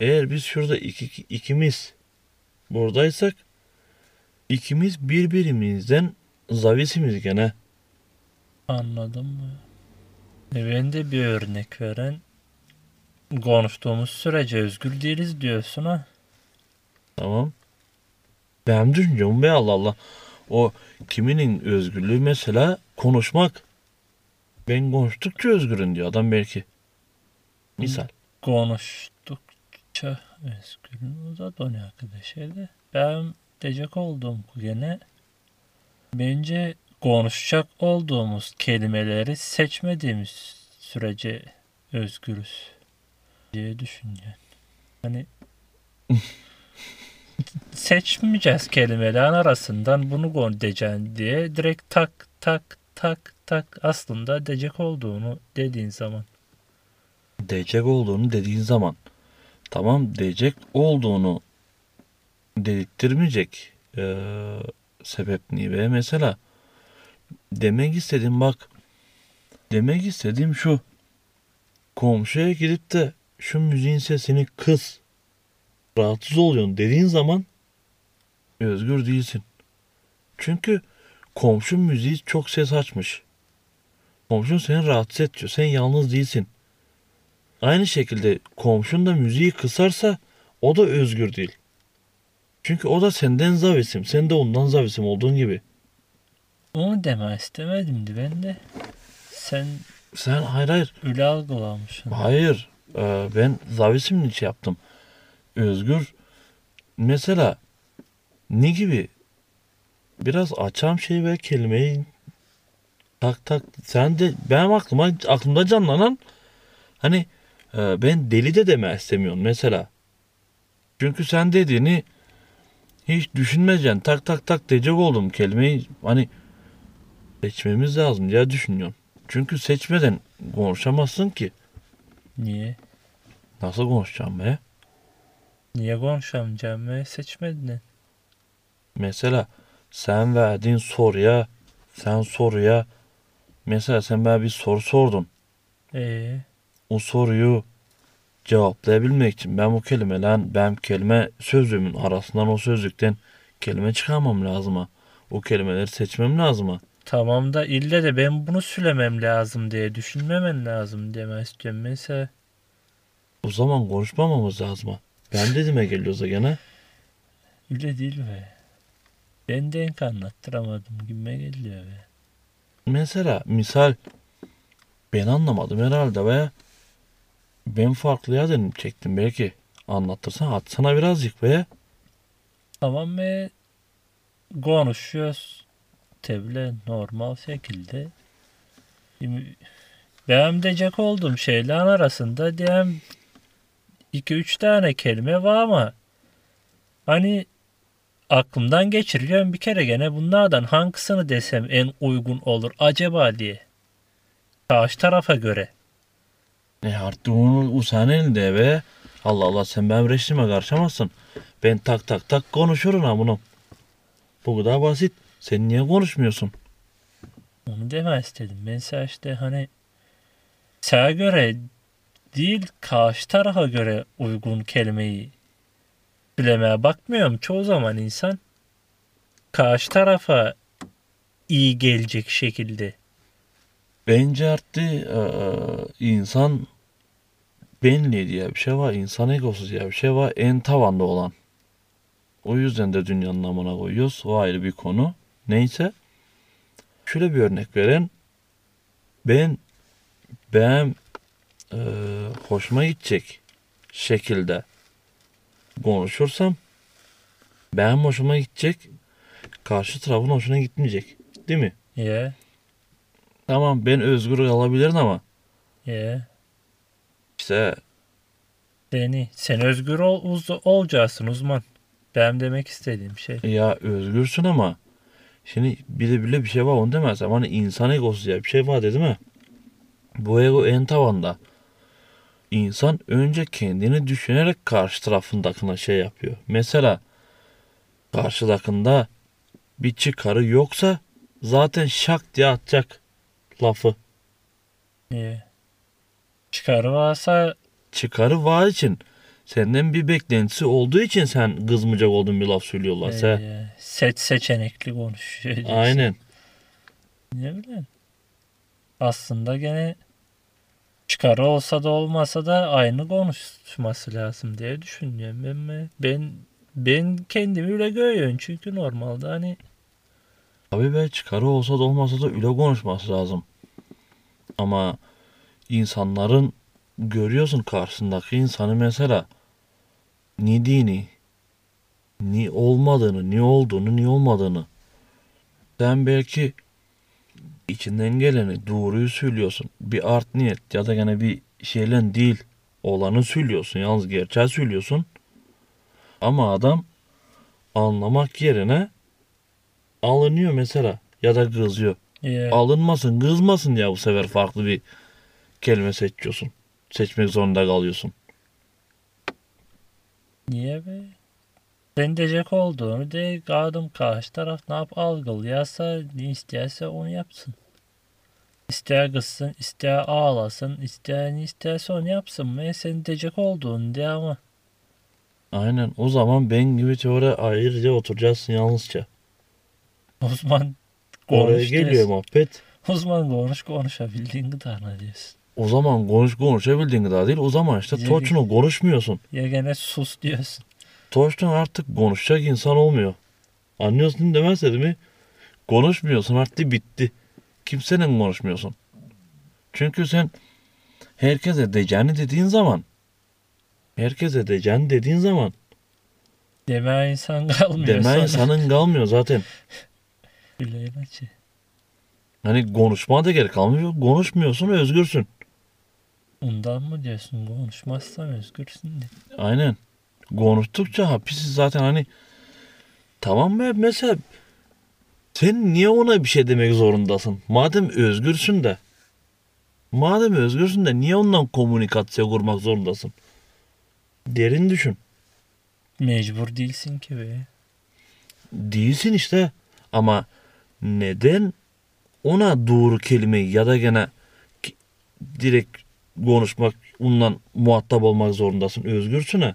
Speaker 2: eğer biz şurada iki, ikimiz buradaysak ikimiz birbirimizden zavisimiz gene.
Speaker 1: Anladım mı? E ben de bir örnek veren konuştuğumuz sürece özgür değiliz diyorsun ha.
Speaker 2: Tamam. Benim düşüncem be Allah Allah. O kiminin özgürlüğü mesela konuşmak. Ben konuştukça özgürüm diyor adam belki. Misal.
Speaker 1: Konuştukça özgür o da dönüyor arkadaşlar. Ben diyecek olduğum gene bence konuşacak olduğumuz kelimeleri seçmediğimiz sürece özgürüz diye düşünüyorum. Hani seçmeyeceğiz kelimelerin arasından bunu diyeceksin diye direkt tak tak tak tak aslında diyecek olduğunu dediğin zaman.
Speaker 2: Diyecek olduğunu dediğin zaman. Tamam diyecek olduğunu dedirttirmeyecek ee, sebep niye be? Mesela demek istediğim bak demek istediğim şu komşuya gidip de şu müziğin sesini kıs rahatsız oluyorsun dediğin zaman özgür değilsin. Çünkü komşu müziği çok ses açmış. Komşun seni rahatsız ediyor. Sen yalnız değilsin. Aynı şekilde komşun da müziği kısarsa o da özgür değil. Çünkü o da senden zavisim. Sen de ondan zavisim olduğun gibi.
Speaker 1: Onu deme istemedimdi ben de. Sen
Speaker 2: Sen hayır hayır.
Speaker 1: öyle algılamışsın.
Speaker 2: Hayır. Ee, ben zavisim için yaptım. Özgür. Mesela ne gibi? Biraz açam şey ve kelimeyi tak tak sen de benim aklıma aklımda canlanan hani e, ben deli de deme istemiyorum mesela. Çünkü sen dediğini hiç düşünmeyeceksin. Tak tak tak diyecek oldum kelimeyi hani seçmemiz lazım diye düşünüyorum. Çünkü seçmeden konuşamazsın ki.
Speaker 1: Niye?
Speaker 2: Nasıl konuşacağım be?
Speaker 1: Niye konuşamayacağım ve seçmedin?
Speaker 2: Mesela sen verdiğin soruya, sen soruya, mesela sen bana bir soru sordun.
Speaker 1: Ee,
Speaker 2: O soruyu cevaplayabilmek için ben bu kelimeler, ben kelime sözlüğümün arasından o sözlükten kelime çıkarmam lazım ha. O kelimeleri seçmem lazım ha.
Speaker 1: tamam da ille de ben bunu söylemem lazım diye düşünmemen lazım deme istiyorum. Mesela
Speaker 2: O zaman konuşmamamız lazım ha. Ben dediğime geliyorsa gene.
Speaker 1: öyle değil be. Ben denk anlattıramadım gibime geliyor be.
Speaker 2: Mesela misal ben anlamadım herhalde ve ben farklı yerden çektim belki. Anlatırsan atsana birazcık be.
Speaker 1: Tamam ve konuşuyoruz. Tabii normal şekilde. Şimdi Benim diyecek olduğum şeylerin arasında diyelim 2-3 tane kelime var ama hani aklımdan geçiriyorum bir kere gene bunlardan hangisini desem en uygun olur acaba diye. Karşı tarafa göre.
Speaker 2: E artık onu o senin elinde be. Allah Allah sen benim reşime karışamazsın. Ben tak tak tak konuşurum ha bunu. Bu kadar basit. Sen niye konuşmuyorsun?
Speaker 1: Onu deme istedim. Ben sana işte hani sana göre değil karşı tarafa göre uygun kelimeyi bilemeye bakmıyorum. Çoğu zaman insan karşı tarafa iyi gelecek şekilde.
Speaker 2: Bence artık e, insan benliği diye bir şey var. İnsan egosu diye bir şey var. En tavanda olan. O yüzden de dünyanın namına koyuyoruz. O ayrı bir konu. Neyse. Şöyle bir örnek veren. Ben ben e, hoşuma gidecek şekilde konuşursam ben hoşuma gidecek karşı tarafın hoşuna gitmeyecek. Değil mi?
Speaker 1: Yeah.
Speaker 2: Tamam ben özgür kalabilirim ama
Speaker 1: Yeah.
Speaker 2: işte
Speaker 1: Seni. Sen özgür ol, uz, olacaksın uzman. Benim demek istediğim şey.
Speaker 2: ya özgürsün ama şimdi bir de bile bir şey var onu demezsem hani insan egosu diye bir şey var dedi mi? Bu ego en tavanda. İnsan önce kendini düşünerek karşı tarafındakine şey yapıyor. Mesela karşıdakında bir çıkarı yoksa zaten şak diye atacak lafı.
Speaker 1: Yeah. Çıkarı varsa
Speaker 2: Çıkarı var için senden bir beklentisi olduğu için sen kızmayacak olduğun bir laf söylüyorlarsa.
Speaker 1: e, seç seçenekli konuşuyor.
Speaker 2: Aynen.
Speaker 1: Ne bileyim. Aslında gene çıkarı olsa da olmasa da aynı konuşması lazım diye düşünüyorum. Ben? Ben ben kendimi öyle görüyorum çünkü normalde hani
Speaker 2: Tabii be çıkarı olsa da olmasa da öyle konuşması lazım. Ama insanların görüyorsun karşısındaki insanı mesela ni dini, ni olmadığını, ni olduğunu, ni olmadığını. Sen belki içinden geleni doğruyu söylüyorsun. Bir art niyet ya da gene bir şeyle değil olanı söylüyorsun. Yalnız gerçeği söylüyorsun. Ama adam anlamak yerine alınıyor mesela ya da kızıyor.
Speaker 1: e,
Speaker 2: Alınmasın, kızmasın ya bu sefer farklı bir kelime seçiyorsun. Seçmek zorunda kalıyorsun.
Speaker 1: niye be? Sen diyecek olduğunu de kadın karşı taraf ne yap algılıyorsa ne isterse onu yapsın. İster kızsın, ister ağlasın, ister ne isterse onu yapsın. Ben senin diyecek olduğunu de ama.
Speaker 2: Aynen o zaman ben gibi teori ayrıca oturacaksın yalnızca.
Speaker 1: Uzman
Speaker 2: Oraya
Speaker 1: konuş
Speaker 2: geliyor
Speaker 1: diyorsun.
Speaker 2: muhabbet.
Speaker 1: Uzman konuş konuşabildiğin kadarına diyorsun.
Speaker 2: O zaman konuş konuşabildiğin kadar değil. O zaman işte
Speaker 1: Güzel
Speaker 2: toçunu konuşmuyorsun.
Speaker 1: Ya gene sus diyorsun.
Speaker 2: Toçtun artık konuşacak insan olmuyor. Anlıyorsun demezse değil mi? Konuşmuyorsun artık bitti. Kimseyle konuşmuyorsun. Çünkü sen herkese diyeceğini dediğin zaman herkese diyeceğini dediğin zaman
Speaker 1: Deme insan kalmıyor
Speaker 2: deme
Speaker 1: sonra.
Speaker 2: insanın kalmıyor zaten.
Speaker 1: Bileğine çi.
Speaker 2: Hani konuşmaya da gerek kalmıyor. Konuşmuyorsun özgürsün.
Speaker 1: Ondan mı diyorsun konuşmazsan özgürsün de.
Speaker 2: Aynen. Konuştukça hapisi zaten hani tamam mı mesela sen niye ona bir şey demek zorundasın? Madem özgürsün de madem özgürsün de niye ondan komünikasyon kurmak zorundasın? Derin düşün.
Speaker 1: Mecbur değilsin ki be.
Speaker 2: Değilsin işte ama neden ona doğru kelimeyi ya da gene direkt konuşmak ondan muhatap olmak zorundasın özgürsün ha.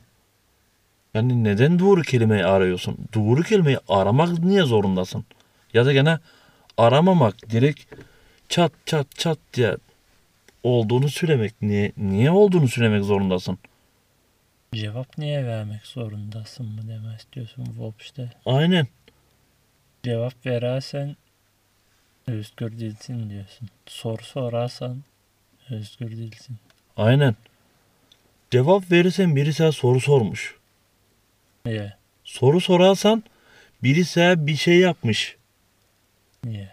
Speaker 2: Yani neden doğru kelimeyi arıyorsun? Doğru kelimeyi aramak niye zorundasın? Ya da gene aramamak direkt çat çat çat diye olduğunu söylemek niye niye olduğunu söylemek zorundasın?
Speaker 1: Cevap niye vermek zorundasın mı demek istiyorsun Volp işte.
Speaker 2: Aynen.
Speaker 1: Cevap verersen özgür değilsin diyorsun. Soru sorarsan özgür değilsin.
Speaker 2: Aynen. Cevap verirsen biri sana soru sormuş.
Speaker 1: Niye?
Speaker 2: Soru sorarsan biri sana bir şey yapmış.
Speaker 1: Niye?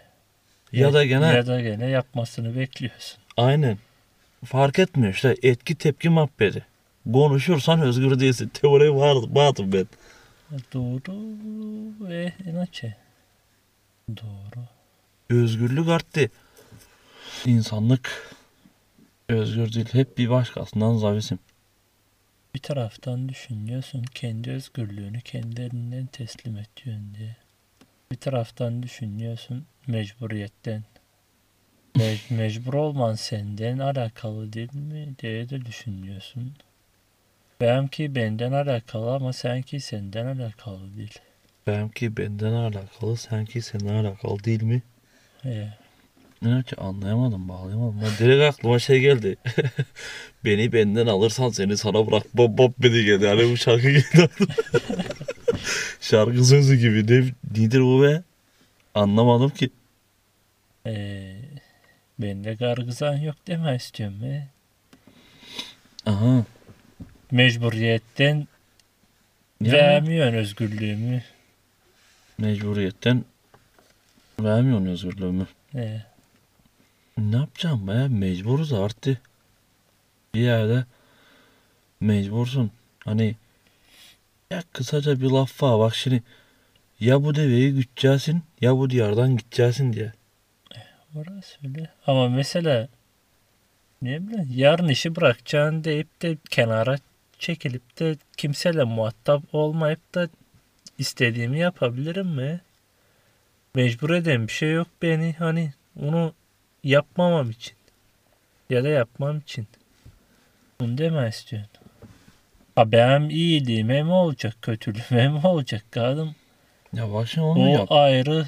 Speaker 2: Ya da gene
Speaker 1: Ya da gene yapmasını bekliyorsun.
Speaker 2: aynen. Fark etmiyor işte etki tepki muhabbeti. Konuşursan özgür değilsin. Teori var, vardır ben.
Speaker 1: Doğru ve inaçe. Doğru.
Speaker 2: Özgürlük arttı. İnsanlık özgür değil. Hep bir başkasından zavisim.
Speaker 1: Bir taraftan düşünüyorsun kendi özgürlüğünü kendi elinden teslim ediyorsun diye. Bir taraftan düşünüyorsun mecburiyetten. Me- mecbur olman senden alakalı değil mi diye de düşünüyorsun. Benimki benden alakalı ama senki senden alakalı değil.
Speaker 2: Benimki benden alakalı, sanki senden alakalı değil mi?
Speaker 1: Ee,
Speaker 2: Ne ki anlayamadım, bağlayamadım. Ben direkt aklıma şey geldi. Beni benden alırsan seni sana bırakmam bab beni geldi. Hani bu şarkı geldi. şarkı sözü gibi. Ne, nedir bu be? Anlamadım ki.
Speaker 1: ee, Bende gargızan yok deme istiyorum be.
Speaker 2: Aha.
Speaker 1: Mecburiyetten
Speaker 2: Yani
Speaker 1: vermiyorsun özgürlüğümü.
Speaker 2: mecburiyetten vermiyorsun özgürlüğümü.
Speaker 1: Ee,
Speaker 2: Ne yapacağım be? Mecburuz artık. Bir yerde mecbursun. Hani ya kısaca bir laf var bak şimdi ya bu deveyi güteceksin ya bu diyardan gideceksin diye.
Speaker 1: orası öyle. Ama mesela ne bileyim yarın işi bırakacaksın deyip de kenara çekilip de kimseyle muhatap olmayıp da istediğimi yapabilirim mi? Mecbur eden bir şey yok beni hani onu yapmamam için ya da yapmam için. Bunu deme istiyorsun. Ha benim iyiliğime mi olacak, kötülüğüme mi olacak kadın?
Speaker 2: Ya şimdi onu
Speaker 1: O
Speaker 2: yap.
Speaker 1: ayrı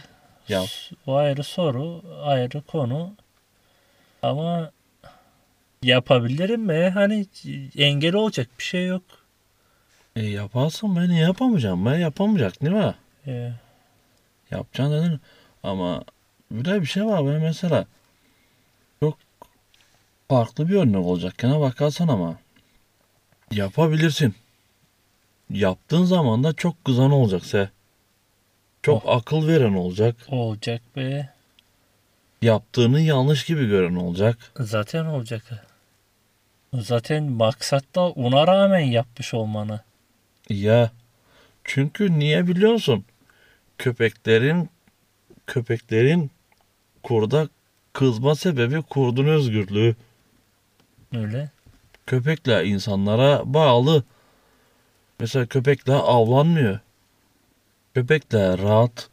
Speaker 2: Yap.
Speaker 1: o ayrı soru, ayrı konu. Ama yapabilirim mi? Hani engel olacak bir şey yok.
Speaker 2: E yaparsın ben yapamayacağım. Ben yapamayacak değil mi?
Speaker 1: Ee,
Speaker 2: Yapacaksın dedin. Ama bir de bir şey var ben mesela farklı bir örnek olacak. Gene bakarsan ama yapabilirsin. Yaptığın zaman da çok kızan olacak se. Çok akıl veren olacak.
Speaker 1: olacak be.
Speaker 2: Yaptığını yanlış gibi gören olacak.
Speaker 1: Zaten olacak. Zaten maksat da ona rağmen yapmış olmanı.
Speaker 2: Ya çünkü niye biliyorsun? Köpeklerin köpeklerin kurda kızma sebebi kurdun özgürlüğü.
Speaker 1: Öyle.
Speaker 2: Köpekler insanlara bağlı. Mesela köpekler avlanmıyor. Köpekler rahat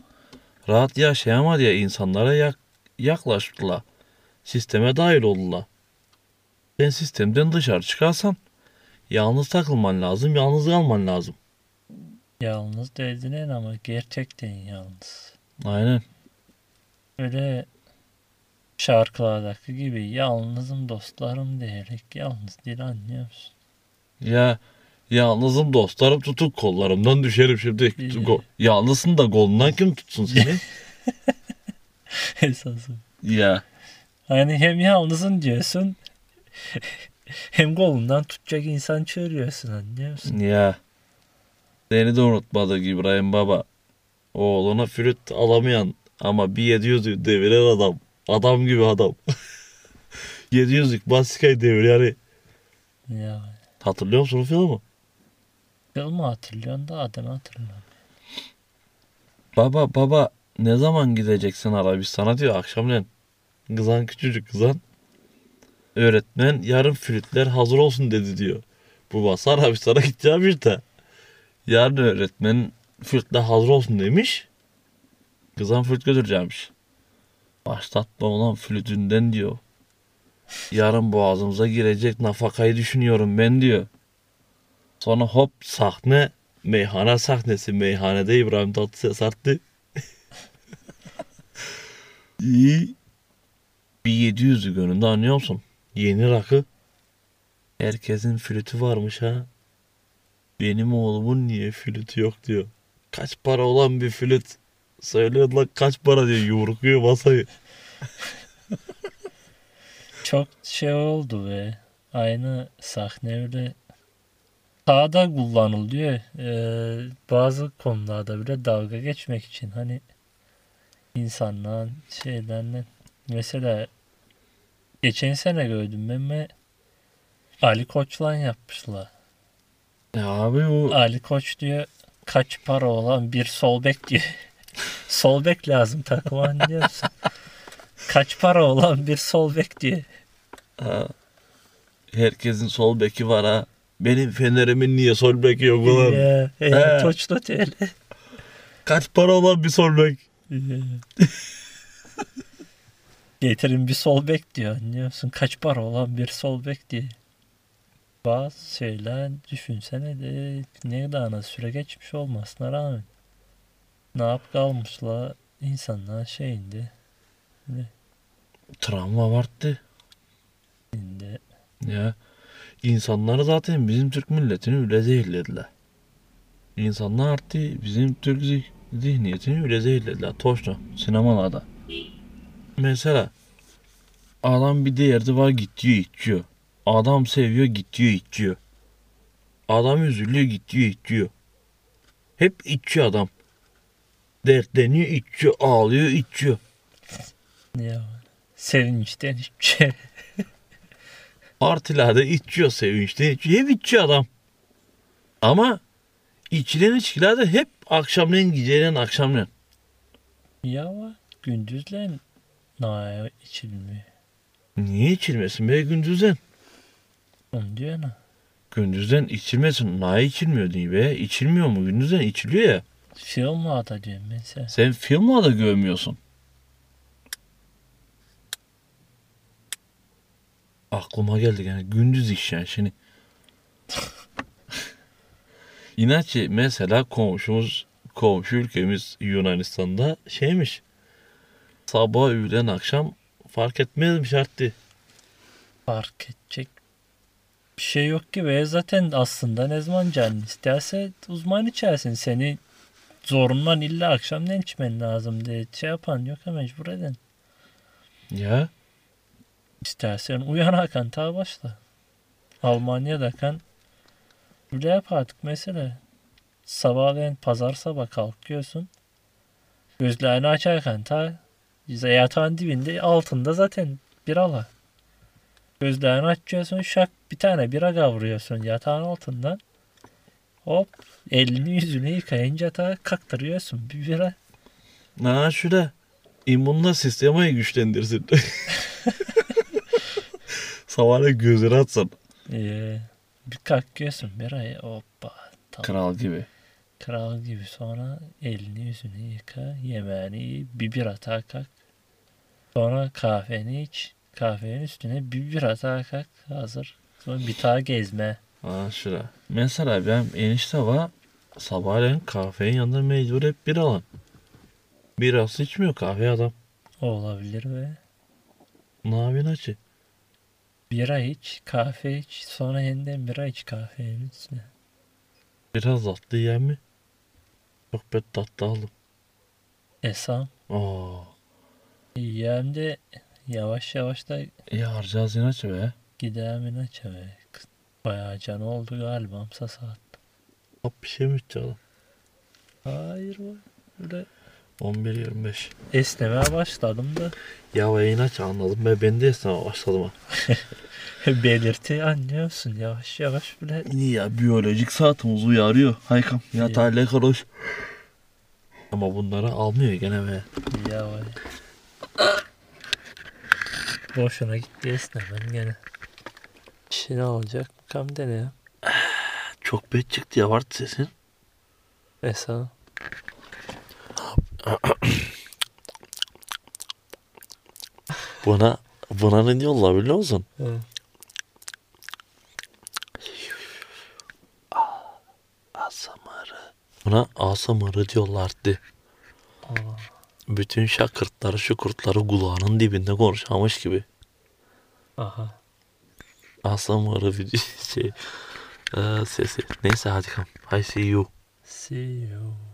Speaker 2: rahat yaşayamadı diye insanlara yak, yaklaştılar. Sisteme dahil oldular. Sen sistemden dışarı çıkarsan yalnız takılman lazım, yalnız kalman lazım.
Speaker 1: Yalnız dediğin ama gerçekten yalnız.
Speaker 2: Aynen.
Speaker 1: Öyle şarkılardaki gibi yalnızım dostlarım diyerek yalnız değil anlıyor musun?
Speaker 2: Ya yalnızım dostlarım tutuk kollarımdan düşerim şimdi. Go- Yalnızsın da kolundan kim tutsun seni?
Speaker 1: Esası.
Speaker 2: ya
Speaker 1: Hani hem yalnızın diyorsun hem kolundan tutacak insan çağırıyorsun anlıyor musun?
Speaker 2: ya. Seni de unutmadık İbrahim Baba. Oğluna flüt alamayan ama bir 700'ü deviren adam. Adam gibi adam. 700'lük basikayı devir yani.
Speaker 1: Ya
Speaker 2: Hatırlıyor musun o filmi?
Speaker 1: filmi hatırlıyorsun da adını hatırlamıyorum.
Speaker 2: Baba baba ne zaman gideceksin Arabistan'a diyor akşamleyin. Kızan küçücük kızan. Öğretmen yarın flütler hazır olsun dedi diyor. Babası Arabistan'a gideceğim işte. Yarın öğretmen flütler hazır olsun demiş. Kızan flüt götüreceğimmiş. Başlatma ulan flütünden diyor. Yarın boğazımıza girecek nafakayı düşünüyorum ben diyor. Sonra hop sahne meyhane sahnesi. Meyhanede İbrahim Tatlıses arttı. İyi. Bir 700'lü gönlünde anlıyor musun? Yeni rakı. Herkesin flütü varmış ha. Benim oğlumun niye flütü yok diyor. Kaç para olan bir flüt. Söylüyor lan kaç para diyor yumrukluyor masayı.
Speaker 1: Çok şey oldu ve aynı sahne öyle sahada kullanılıyor. Ee, bazı konularda bile dalga geçmek için hani insanların şeylerle mesela geçen sene gördüm ben ve Ali Koç'la yapmışlar.
Speaker 2: Ya abi o
Speaker 1: Ali Koç diyor kaç para olan bir sol bek diyor. Sol bek lazım takıma anlıyor musun? Kaç para olan bir sol bek diyor.
Speaker 2: ha, herkesin sol beki var ha. Benim Fener'imin niye sol beki yok ulan?
Speaker 1: Ya, ya, da öyle.
Speaker 2: Kaç para olan bir sol bek?
Speaker 1: Getirin bir sol bek diyor anlıyor musun? Kaç para olan bir sol bek diye. Bazı şeyler düşünsene de ne kadar süre geçmiş olmasına rağmen ne yap kalmışlar insanlar şeyinde
Speaker 2: Travma vardı.
Speaker 1: inde
Speaker 2: Ya insanları zaten bizim Türk milletini öyle zehirlediler. İnsanlar artık bizim Türk zih- zihniyetini öyle zehirlediler. Toşna sinemalarda. Mesela Adam bir derdi var gidiyor içiyor. Adam seviyor gidiyor içiyor. Adam üzülüyor gidiyor içiyor. Hep içiyor adam. Dertleniyor içiyor. Ağlıyor içiyor.
Speaker 1: Ya sevinçten şey.
Speaker 2: Partilerde içiyor sevinçten içiyor. Hep içiyor adam. Ama içilen içkiler de hep akşamleyin geceleyin akşamleyin.
Speaker 1: Ya var. Gündüzlen naya içilmiyor.
Speaker 2: Niye içilmesin be gündüzden?
Speaker 1: Onu diyor na.
Speaker 2: Gündüzden içilmesin. Niye içilmiyor diye be. İçilmiyor mu? Gündüzden içiliyor ya.
Speaker 1: Filmlarda diyorum mesela.
Speaker 2: Sen filmlarda görmüyorsun. Aklıma geldi yani gündüz iş yani şimdi. İnatçı mesela komşumuz komşu ülkemiz Yunanistan'da şeymiş. Sabah öğlen akşam fark etmezmiş arttı.
Speaker 1: Fark edecek bir şey yok ki ve zaten aslında ne zaman canın isterse uzman içersin. Seni zorundan illa akşam ne içmen lazım diye şey yapan yok ya mecbur eden.
Speaker 2: Ya
Speaker 1: İstersen uyan Hakan ta başla. Almanya'da kan öyle yapardık mesela. Sabahleyin pazar sabah kalkıyorsun. Gözlerini açarken ta yatağın dibinde altında zaten biralar. Gözlerini açıyorsun şak bir tane bira kavuruyorsun yatağın altından. Hop elini yüzünü yıkayınca ta kaktırıyorsun bir bira.
Speaker 2: na şurada immünle sistemi güçlendirsin. Sabahleyin gözleri atsın.
Speaker 1: Ee, bir kalkıyorsun birayı hoppa. Tamam.
Speaker 2: Kral gibi.
Speaker 1: Kral gibi sonra elini yüzünü yıka, yemeğini ye, bir bira daha kalk. Sonra kahveni iç, kahvenin üstüne bir bira daha kalk, hazır. Sonra bir daha gezme.
Speaker 2: Ha şura. Mesela ben enişte var sabahleyin kahvenin yanında mecbur hep bir alan. Birası içmiyor kahve adam.
Speaker 1: Olabilir ve
Speaker 2: Ne yapıyorsun açı?
Speaker 1: bira iç, kahve iç, sonra yeniden bira iç kahvenin üstüne.
Speaker 2: Biraz tatlı yiyen mi? Yok ben tatlı aldım.
Speaker 1: Esam.
Speaker 2: Aa,
Speaker 1: Yiyem de yavaş yavaş da
Speaker 2: iyi harcayacağız inaç be.
Speaker 1: gidemin açı be. Bayağı can oldu galiba amsa saat.
Speaker 2: Hop bir şey mi içeceğim?
Speaker 1: Hayır var. Böyle
Speaker 2: 11.25.
Speaker 1: esnemeye başladım da.
Speaker 2: Ya be inaç anladım be ben de esneme başladım ha.
Speaker 1: belirti anlıyorsun yavaş yavaş bile
Speaker 2: İyi ya biyolojik saatimiz uyarıyor. Haykam yatağıyla konuş. Ama bunları almıyor gene be.
Speaker 1: yavaş. Boşuna gitti esnemen gene. Şimdi ne olacak? Bakalım dene ya.
Speaker 2: Çok bet çıktı ya var sesin.
Speaker 1: Mesela.
Speaker 2: Buna buna ne diyorlar biliyor musun?
Speaker 1: Evet.
Speaker 2: Asamarı. Buna asamarı diyorlardı.
Speaker 1: Aa,
Speaker 2: Bütün şakırtları şukurtları kulağının dibinde konuşamış gibi.
Speaker 1: aha.
Speaker 2: Asamarı bir şey. Ee, sesi. Neyse hadi kam. I see you.
Speaker 1: See you.